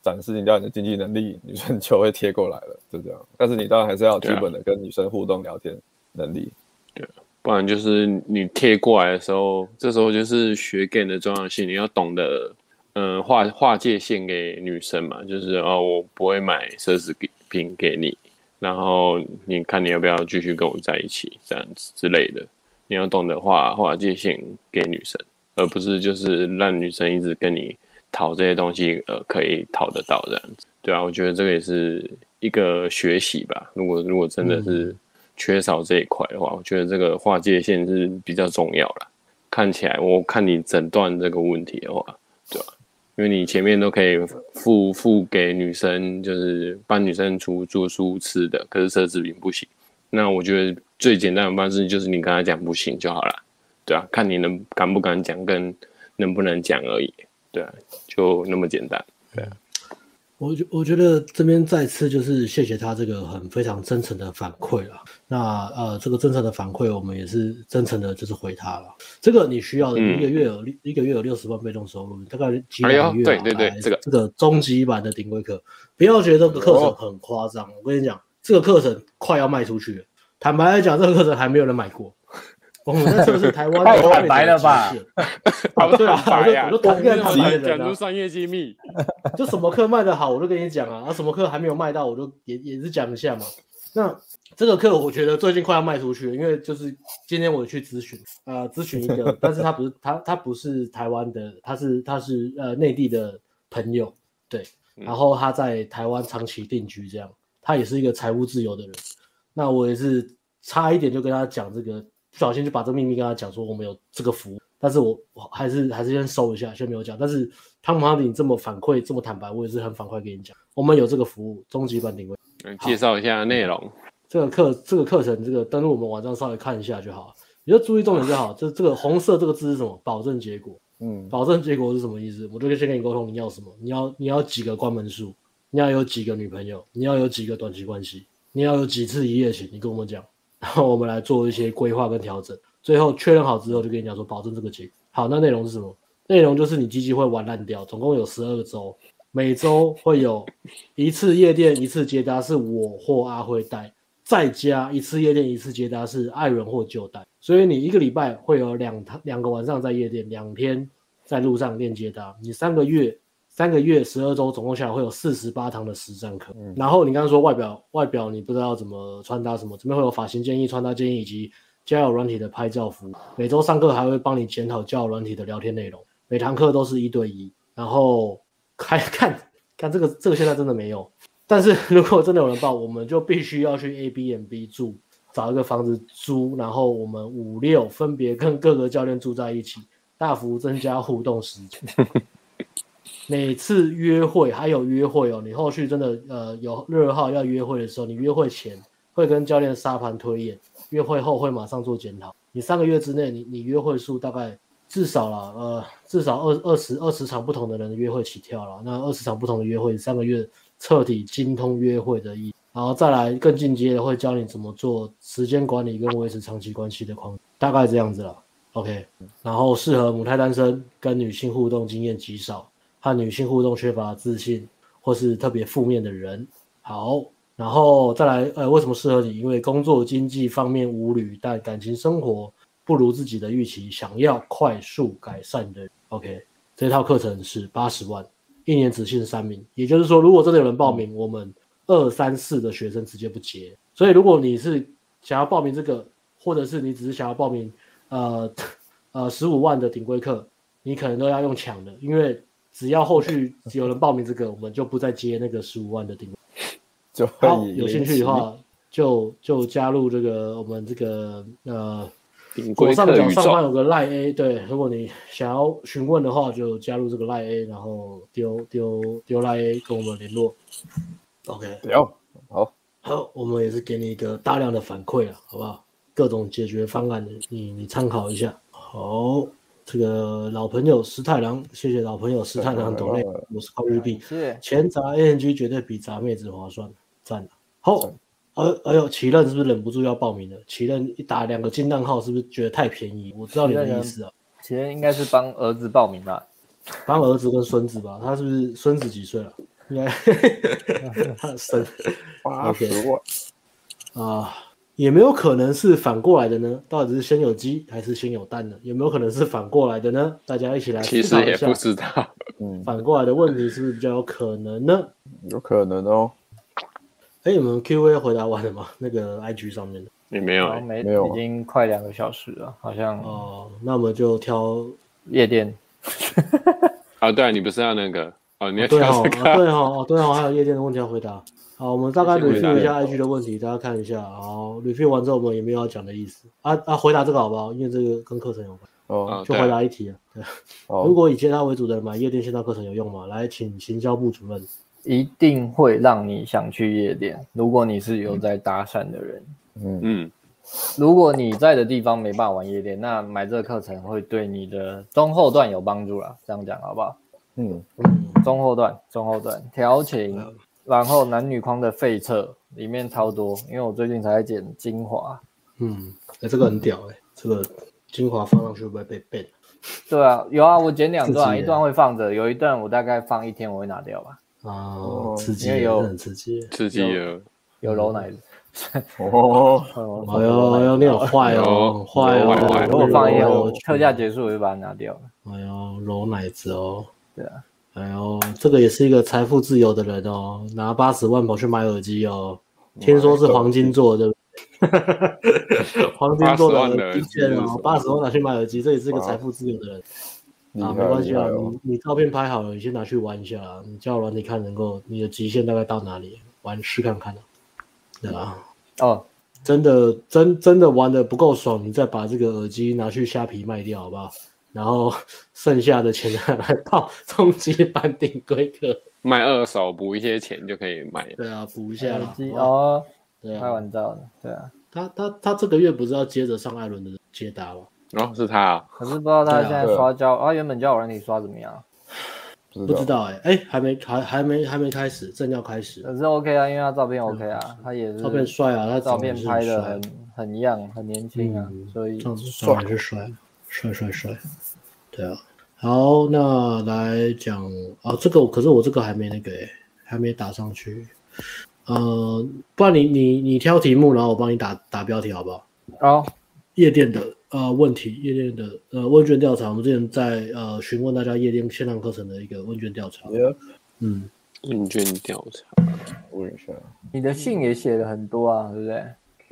展示一下你的经济能力，女生就会贴过来了，就这样。但是你当然还是要基本的跟女生互动聊天能力，对，不然就是你贴过来的时候，这时候就是学 game 的重要性，你要懂得，嗯，划划界线给女生嘛，就是哦，我不会买奢侈品给你，然后你看你要不要继续跟我在一起，这样子之类的，你要懂得划划界线给女生，而不是就是让女生一直跟你。讨这些东西，呃，可以讨得到这样子，对啊，我觉得这个也是一个学习吧。如果如果真的是缺少这一块的话，我觉得这个划界线是比较重要了。看起来，我看你诊断这个问题的话，对吧、因为你前面都可以付付给女生，就是帮女生出住宿吃的，可是奢侈品不行。那我觉得最简单的方式就是你跟他讲不行就好了，对啊，看你能敢不敢讲，跟能不能讲而已。对啊，就那么简单。对啊，我觉我觉得这边再次就是谢谢他这个很非常真诚的反馈了。那呃，这个真诚的反馈，我们也是真诚的，就是回他了。这个你需要的一个月有、嗯、一个月有六十万被动收入，大概几个月、啊哎？对对对，这个这个终极版的顶规课，不要觉得这个课程很夸张。哦、我跟你讲，这个课程快要卖出去了。坦白来讲，这个课程还没有人买过。我们在测试台湾，太坦白了吧？好，对啊，我就我就同样坦白讲出商业机密，就什么课卖的好，我就跟你讲啊，啊，什么课还没有卖到，我就也也是讲一下嘛。那这个课我觉得最近快要卖出去了，因为就是今天我去咨询，呃，咨询一个，但是他不是他他不是台湾的，他是他是呃内地的朋友，对，然后他在台湾长期定居，这样，他也是一个财务自由的人。那我也是差一点就跟他讲这个。不小心就把这个秘密跟他讲说我们有这个服务，但是我我还是还是先收一下，先没有讲。但是汤姆哈迪你这么反馈这么坦白，我也是很反馈给你讲，我们有这个服务，终极版顶位。介绍一下内容。这个课这个课程这个登录我们网站稍微看一下就好，你就注意重点就好。这这个红色这个字是什么？保证结果。嗯，保证结果是什么意思？我就先跟你沟通，你要什么？你要你要几个关门数？你要有几个女朋友？你要有几个短期关系？你要有几次一夜情？你跟我们讲。然后我们来做一些规划跟调整，最后确认好之后就跟你讲说保证这个结果。好，那内容是什么？内容就是你机器会玩烂掉，总共有十二个周，每周会有一次夜店，一次接搭是我或阿辉带，再加一次夜店，一次接搭是艾伦或旧带。所以你一个礼拜会有两两个晚上在夜店，两天在路上练接搭。你三个月。三个月十二周，总共下来会有四十八堂的实战课。然后你刚刚说外表，外表你不知道怎么穿搭什么，这边会有发型建议、穿搭建议以及交友软体的拍照服务，每周上课还会帮你检讨交友软体的聊天内容，每堂课都是一对一，然后 还看看这个这个现在真的没有，但是如果真的有人报，我们就必须要去 A B M B 住，找一个房子租，然后我们五六分别跟各个教练住在一起，大幅增加互动时间。每次约会还有约会哦，你后续真的呃有热号要约会的时候，你约会前会跟教练沙盘推演，约会后会马上做检讨。你三个月之内，你你约会数大概至少了呃至少二二十二十场不同的人的约会起跳了。那二十场不同的约会，三个月彻底精通约会的意，然后再来更进阶的会教你怎么做时间管理跟维持长期关系的框，大概这样子了。OK，然后适合母胎单身跟女性互动经验极少。和女性互动缺乏自信，或是特别负面的人，好，然后再来，呃，为什么适合你？因为工作经济方面无虑，但感情生活不如自己的预期，想要快速改善的。OK，这套课程是八十万，一年只限三名，也就是说，如果真的有人报名，我们二三四的学生直接不接。所以，如果你是想要报名这个，或者是你只是想要报名，呃，呃，十五万的顶规课，你可能都要用抢的，因为。只要后续有人报名这个，我们就不再接那个十五万的订单。就好，有兴趣的话，就就加入这个我们这个呃，左上角上方有个 Line A，对，如果你想要询问的话，就加入这个 Line A，然后丢丢丢 Line A 跟我们联络。OK，好，好，好，我们也是给你一个大量的反馈了，好不好？各种解决方案，你你参考一下。好。这个老朋友石太郎，谢谢老朋友石太郎抖内五十块日币，是钱砸 ANG 绝对比砸妹子划算，赞了。好，哎哎呦，奇任是不是忍不住要报名了？奇任一打两个金蛋号，是不是觉得太便宜？我知道你的意思啊。奇任应该是帮儿子报名吧？帮儿子跟孙子吧？他是不是孙子几岁了？应该 他生八十万啊。也没有可能是反过来的呢？到底是先有鸡还是先有蛋呢？有没有可能是反过来的呢？大家一起来思考一下。其实也不知道，嗯，反过来的问题是不是比较有可能呢？有可能哦。哎，你们 Q&A 回答完了吗？那个 IG 上面的也没有、欸，没有，已经快两个小时了，好像。哦，那我们就挑夜店。啊，对啊，你不是要那个？哦，你要挑这个？对哦，对哦，还有夜店的问题要回答。好，我们大概 review 一下 IG 的问题，大家看一下。好，review 完之后，我们也没有要讲的意思。啊啊，回答这个好不好？因为这个跟课程有关。哦，就回答一题啊。对。哦。如果以接他为主的人买夜店线上课程有用吗？来，请行销部主任。一定会让你想去夜店。如果你是有在搭讪的人，嗯嗯。如果你在的地方没办法玩夜店，那买这个课程会对你的中后段有帮助啦。这样讲好不好？嗯嗯。中后段，中后段调情。然后男女框的废册里面超多，因为我最近才在剪精华。嗯，哎，这个很屌哎、欸，这个精华放上去会不会被 ban？对啊，有啊，我剪两段，一段会放着，有一段我大概放一天，我会拿掉吧。哦，刺激，因为有很刺激，刺激了，有揉奶子。哦，哎呦哎呦，你好坏哦，坏哦，如果放一天，我特价结束我就把它拿掉了。哎呦，揉奶子哦，对啊。哎呦，这个也是一个财富自由的人哦，拿八十万跑去买耳机哦，听说是黄金做的，对不对？黄金做的的确哦，八十万拿去买耳机，这也是一个财富自由的人啊，没关系啊，你你照片拍好了，你先拿去玩一下，你叫完你看能够你的极限大概到哪里，玩试看看，对吧？哦，真的真真的玩的不够爽，你再把这个耳机拿去虾皮卖掉，好不好？然后剩下的钱来报终极班顶规格，卖二手补一些钱就可以买。对啊，补一下了哦。对啊，开玩笑的。对啊，他他他这个月不是要接着上艾伦的接搭吗？哦，是他啊。可是不知道他现在刷胶，他原本交友软体刷怎么样？不知道哎哎，还没还还没还没开始，正要开始。可是 OK 啊，因为他照片 OK 啊，他也是照片帅啊，他照片拍的很很一样，很年轻啊，所以帅还是帅。帅帅帅，对啊，好，那来讲啊，这个可是我这个还没那个诶，还没打上去，呃，不然你你你挑题目，然后我帮你打打标题好不好？好，夜店的呃问题，夜店的呃问卷调查，我们之前在呃询问大家夜店线上课程的一个问卷调查。Yeah. 嗯，问卷调查，问一下，你的信也写了很多啊，对不对？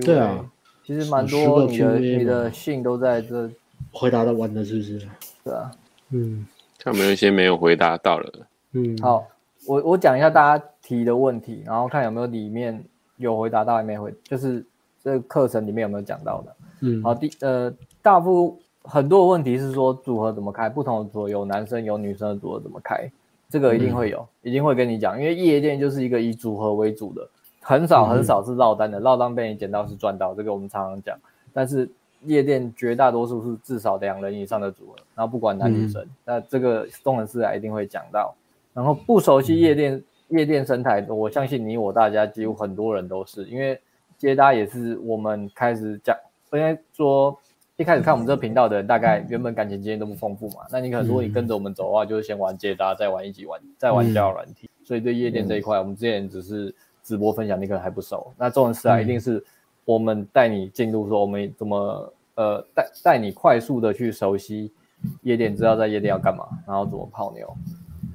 对啊。其实蛮多你的你的信都在这回答的完了，是不是？对啊，嗯，看有没有一些没有回答到了。嗯，好，我我讲一下大家提的问题，然后看有没有里面有回答到，还没回，就是这个课程里面有没有讲到的。嗯，好，第呃，大部分很多的问题是说组合怎么开，不同的组合有男生有女生的组合怎么开，这个一定会有，嗯、一定会跟你讲，因为夜店就是一个以组合为主的，很少很少是落单的，落单、嗯、被你捡到是赚到，这个我们常常讲，但是夜店绝大多数是至少两人以上的组合，然后不管男女生，嗯、那这个中文四海一定会讲到，然后不熟悉夜店、嗯、夜店生态，我相信你我大家几乎很多人都是，因为接搭也是我们开始讲。应该说，一开始看我们这个频道的人，大概原本感情经验都不丰富嘛。那你可能如果你跟着我们走的话，就是先玩接搭，再玩一起玩，再玩交友软体。所以对夜店这一块，我们之前只是直播分享，你可能还不熟。那这种事啊，一定是我们带你进入，说我们怎么呃带带你快速的去熟悉夜店，知道在夜店要干嘛，然后怎么泡妞。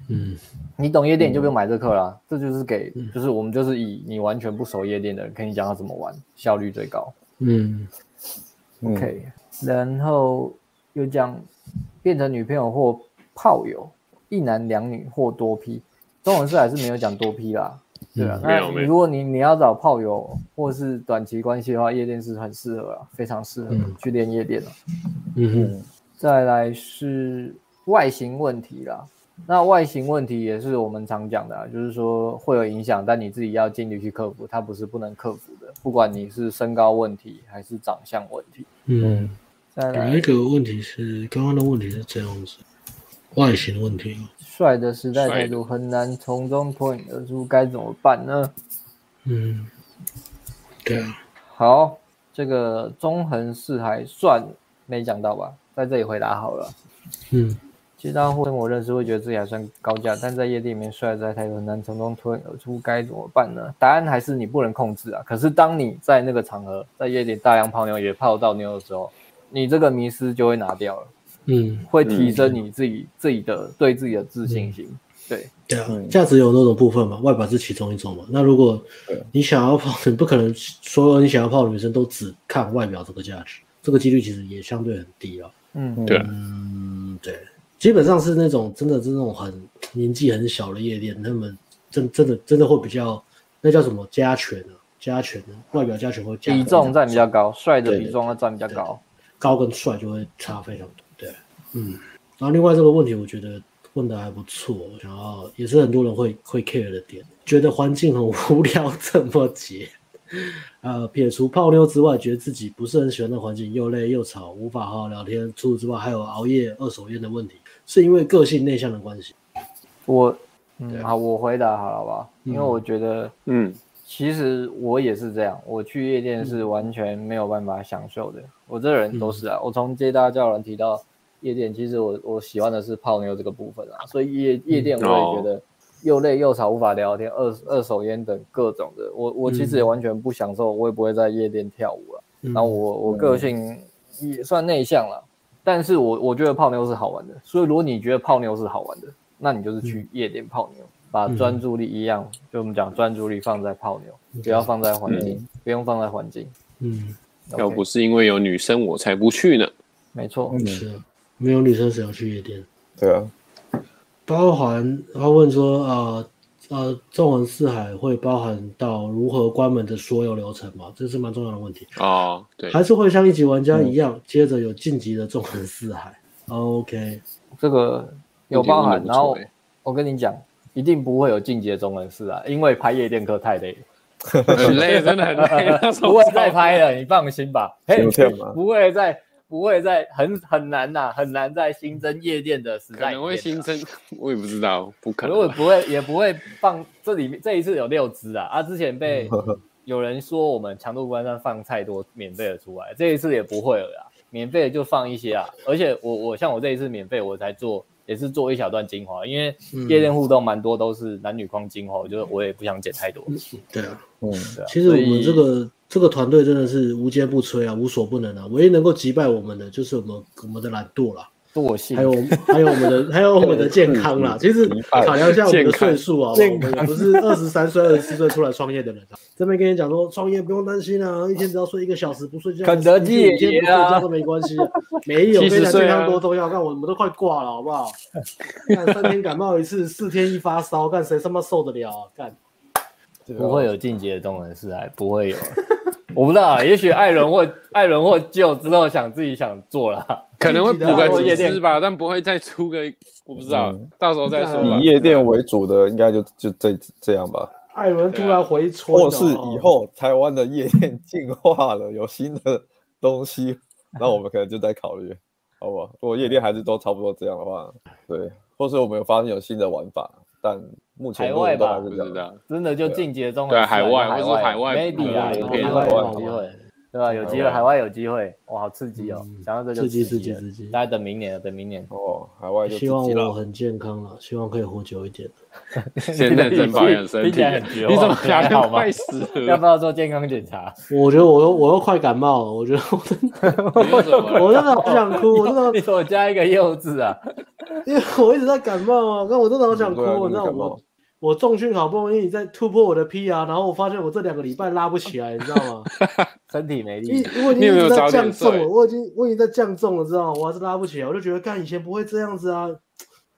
嗯，你懂夜店，你就不用买这课啦。这就是给，就是我们就是以你完全不熟夜店的人，跟你讲要怎么玩，效率最高。嗯。OK，然后又讲变成女朋友或炮友，一男两女或多批中文是还是没有讲多批啦，对啊，那如果你你要找炮友或是短期关系的话，夜店是很适合啊，非常适合去练夜店啊。嗯哼，再来是外形问题啦。那外形问题也是我们常讲的啊，就是说会有影响，但你自己要尽力去克服，它不是不能克服的。不管你是身高问题还是长相问题。嗯，再来有一个问题是，刚刚的问题是这样子，外形问题。帅的时代态度很难从中脱颖而出，该怎么办呢？嗯，对啊。好，这个中横四海算没讲到吧，在这里回答好了。嗯。其他或生活认识会觉得自己还算高价，但在夜店里面帅在太多，很难从中脱颖而出，该怎么办呢？答案还是你不能控制啊。可是当你在那个场合，在夜店大量泡妞也泡到妞的时候，你这个迷失就会拿掉了，嗯，会提升你自己、嗯、自己的对自己的自信心。嗯、对，对啊，价值有那种部分嘛，外表是其中一种嘛。那如果你想要泡，你不可能所有你想要泡的女生都只看外表这个价值，这个几率其实也相对很低啊。嗯，对，嗯，对。基本上是那种真的是那种很年纪很小的夜店，他们真真的真的会比较，那叫什么加权啊？加权的外表加权会加比重占比较高，帅的比重要占比较高，高跟帅就会差非常多。对，嗯。然后另外这个问题，我觉得问的还不错，然后也是很多人会会 care 的点，觉得环境很无聊，怎么解？呃，撇除泡妞之外，觉得自己不是很喜欢的环境，又累又吵，无法好好聊天。除此之外，还有熬夜、二手烟的问题。是因为个性内向的关系，我，嗯，好，我回答好了吧？因为我觉得，嗯，其实我也是这样，我去夜店是完全没有办法享受的。嗯、我这人都是啊，我从接大家人提到夜店，其实我我喜欢的是泡妞这个部分啊，所以夜夜店我也觉得又累又吵，无法聊天，二二手烟等各种的，我我其实也完全不享受，我也不会在夜店跳舞了。然后我我个性也算内向了。但是我我觉得泡妞是好玩的，所以如果你觉得泡妞是好玩的，那你就是去夜店泡妞，嗯、把专注力一样，嗯、就我们讲专注力放在泡妞，嗯、不要放在环境，嗯、不用放在环境。嗯。要不是因为有女生，我才不去呢。没错，没有女生谁要去夜店？对啊，包含他问说啊。呃呃，纵横四海会包含到如何关门的所有流程吗？这是蛮重要的问题哦。对，还是会像一级玩家一样，嗯、接着有晋级的纵横四海。OK，这个有包含。然后我跟你讲，一定不会有晋级的纵横四海，因为拍夜店课太累，很累，真的很累，不会再拍了，你放心吧。嘿，不会再。不会在很很难呐、啊，很难在新增夜店的时代，可能会新增，我也不知道，不可能。如果不会，也不会放这里面。这一次有六只啊，啊，之前被 有人说我们强度关上放太多免费的出来，这一次也不会了啦，免费的就放一些啊。而且我我像我这一次免费，我才做。也是做一小段精华，因为夜店互动蛮多都是男女框精华，我觉得我也不想剪太多。对啊，嗯，对啊。其实我们这个这个团队真的是无坚不摧啊，无所不能啊。唯一能够击败我们的就是我们我们的懒惰啦。惰性，还有还有我们的 还有我们的健康啦。其实考量一下我们的岁数啊，我们不是二十三岁、二十四岁出来创业的人。这边跟你讲说，创业不用担心啊，一天只要睡一个小时，不睡觉，肯德基一天不睡觉都没关系啊。没有，非常健康多重要。看我们都快挂了，好不好？看三天感冒一次，四天一发烧，看谁他妈受得了啊？干不会有进阶的动能是还不会有。我不知道啊，也许艾伦或艾伦或就之后想自己想做了，可能会补个夜店吧，但不会再出个，我不知道，嗯、到时候再说。以夜店为主的，应该就就这这样吧。艾伦突然回春，或是以后台湾的夜店进化了，有新的东西，那我们可能就在考虑，好不好？如果夜店还是都差不多这样的话，对，或是我们有发现有新的玩法，但。目前海外吧，不知道，真的就进阶中对海外，还是海外，maybe 啊，有机会，有机会，对吧？有机会，海外有机会，哇，好刺激哦！想到这就刺激，刺激，刺激！大家等明年，等明年哦，海外就希望我很健康了，希望可以活久一点。现在真保养身体，你怎么还好吗？要不要做健康检查？我觉得我又我又快感冒了，我觉得我真的，我真的好想哭，我真的。你我加一个柚子啊？因为我一直在感冒啊，但我真的好想哭，你知道我。我重训好不容易在突破我的 PR，然后我发现我这两个礼拜拉不起来，你知道吗？身体没力。你已经在降重了，我已经我已经在降重了，知道吗？我还是拉不起来，我就觉得干以前不会这样子啊。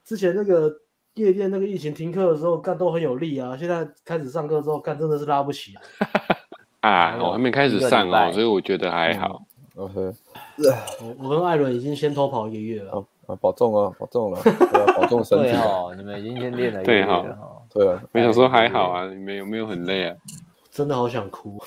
之前那个夜店那个疫情停课的时候干都很有力啊，现在开始上课之后干真的是拉不起来。啊，我还没开始上哦，所以我觉得还好。OK，我我跟艾伦已经先偷跑一个月了。啊，保重啊，保重了，保重身体。对哦，你们已经先练了一个月了哈。对啊，没想说还好啊，你们有没有很累啊？真的好想哭，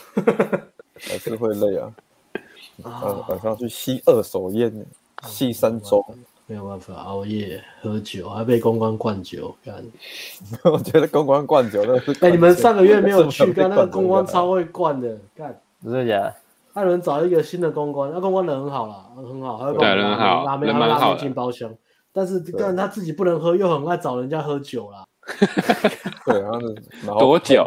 还是会累啊。啊，晚上去吸二手烟，吸三周，没有办法熬夜喝酒，还被公关灌酒干。我觉得公关灌酒那 是。哎，你们上个月没有去，干那个公关超会灌的，干。真的假的？艾伦找一个新的公关，那公关人很好啦，很好，还会帮我们拉拉妹拉妹进包厢。但是，但他自己不能喝，又很爱找人家喝酒啦。对，然后然后多久？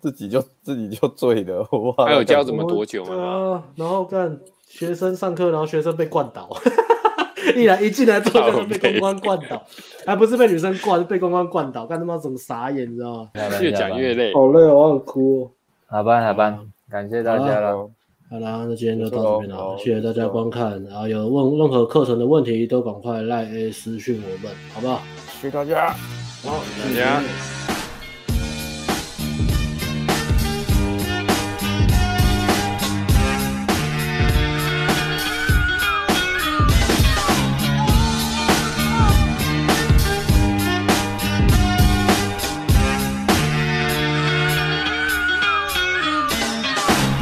自己就自己就醉了。还有教怎么多久吗？然后看学生上课，然后学生被灌倒。一来一进来之后就被公关灌倒，还不是被女生灌，是被公关灌倒。看他妈怎么傻眼，你知道吗？越讲越累，好累，我想哭。好吧，好吧，感谢大家了。好啦，那今天就到这边了，谢谢大家观看。然后有问任何课程的问题，都赶快赖 A 私讯我们，好不好？谢谢大家，好，谢谢大家。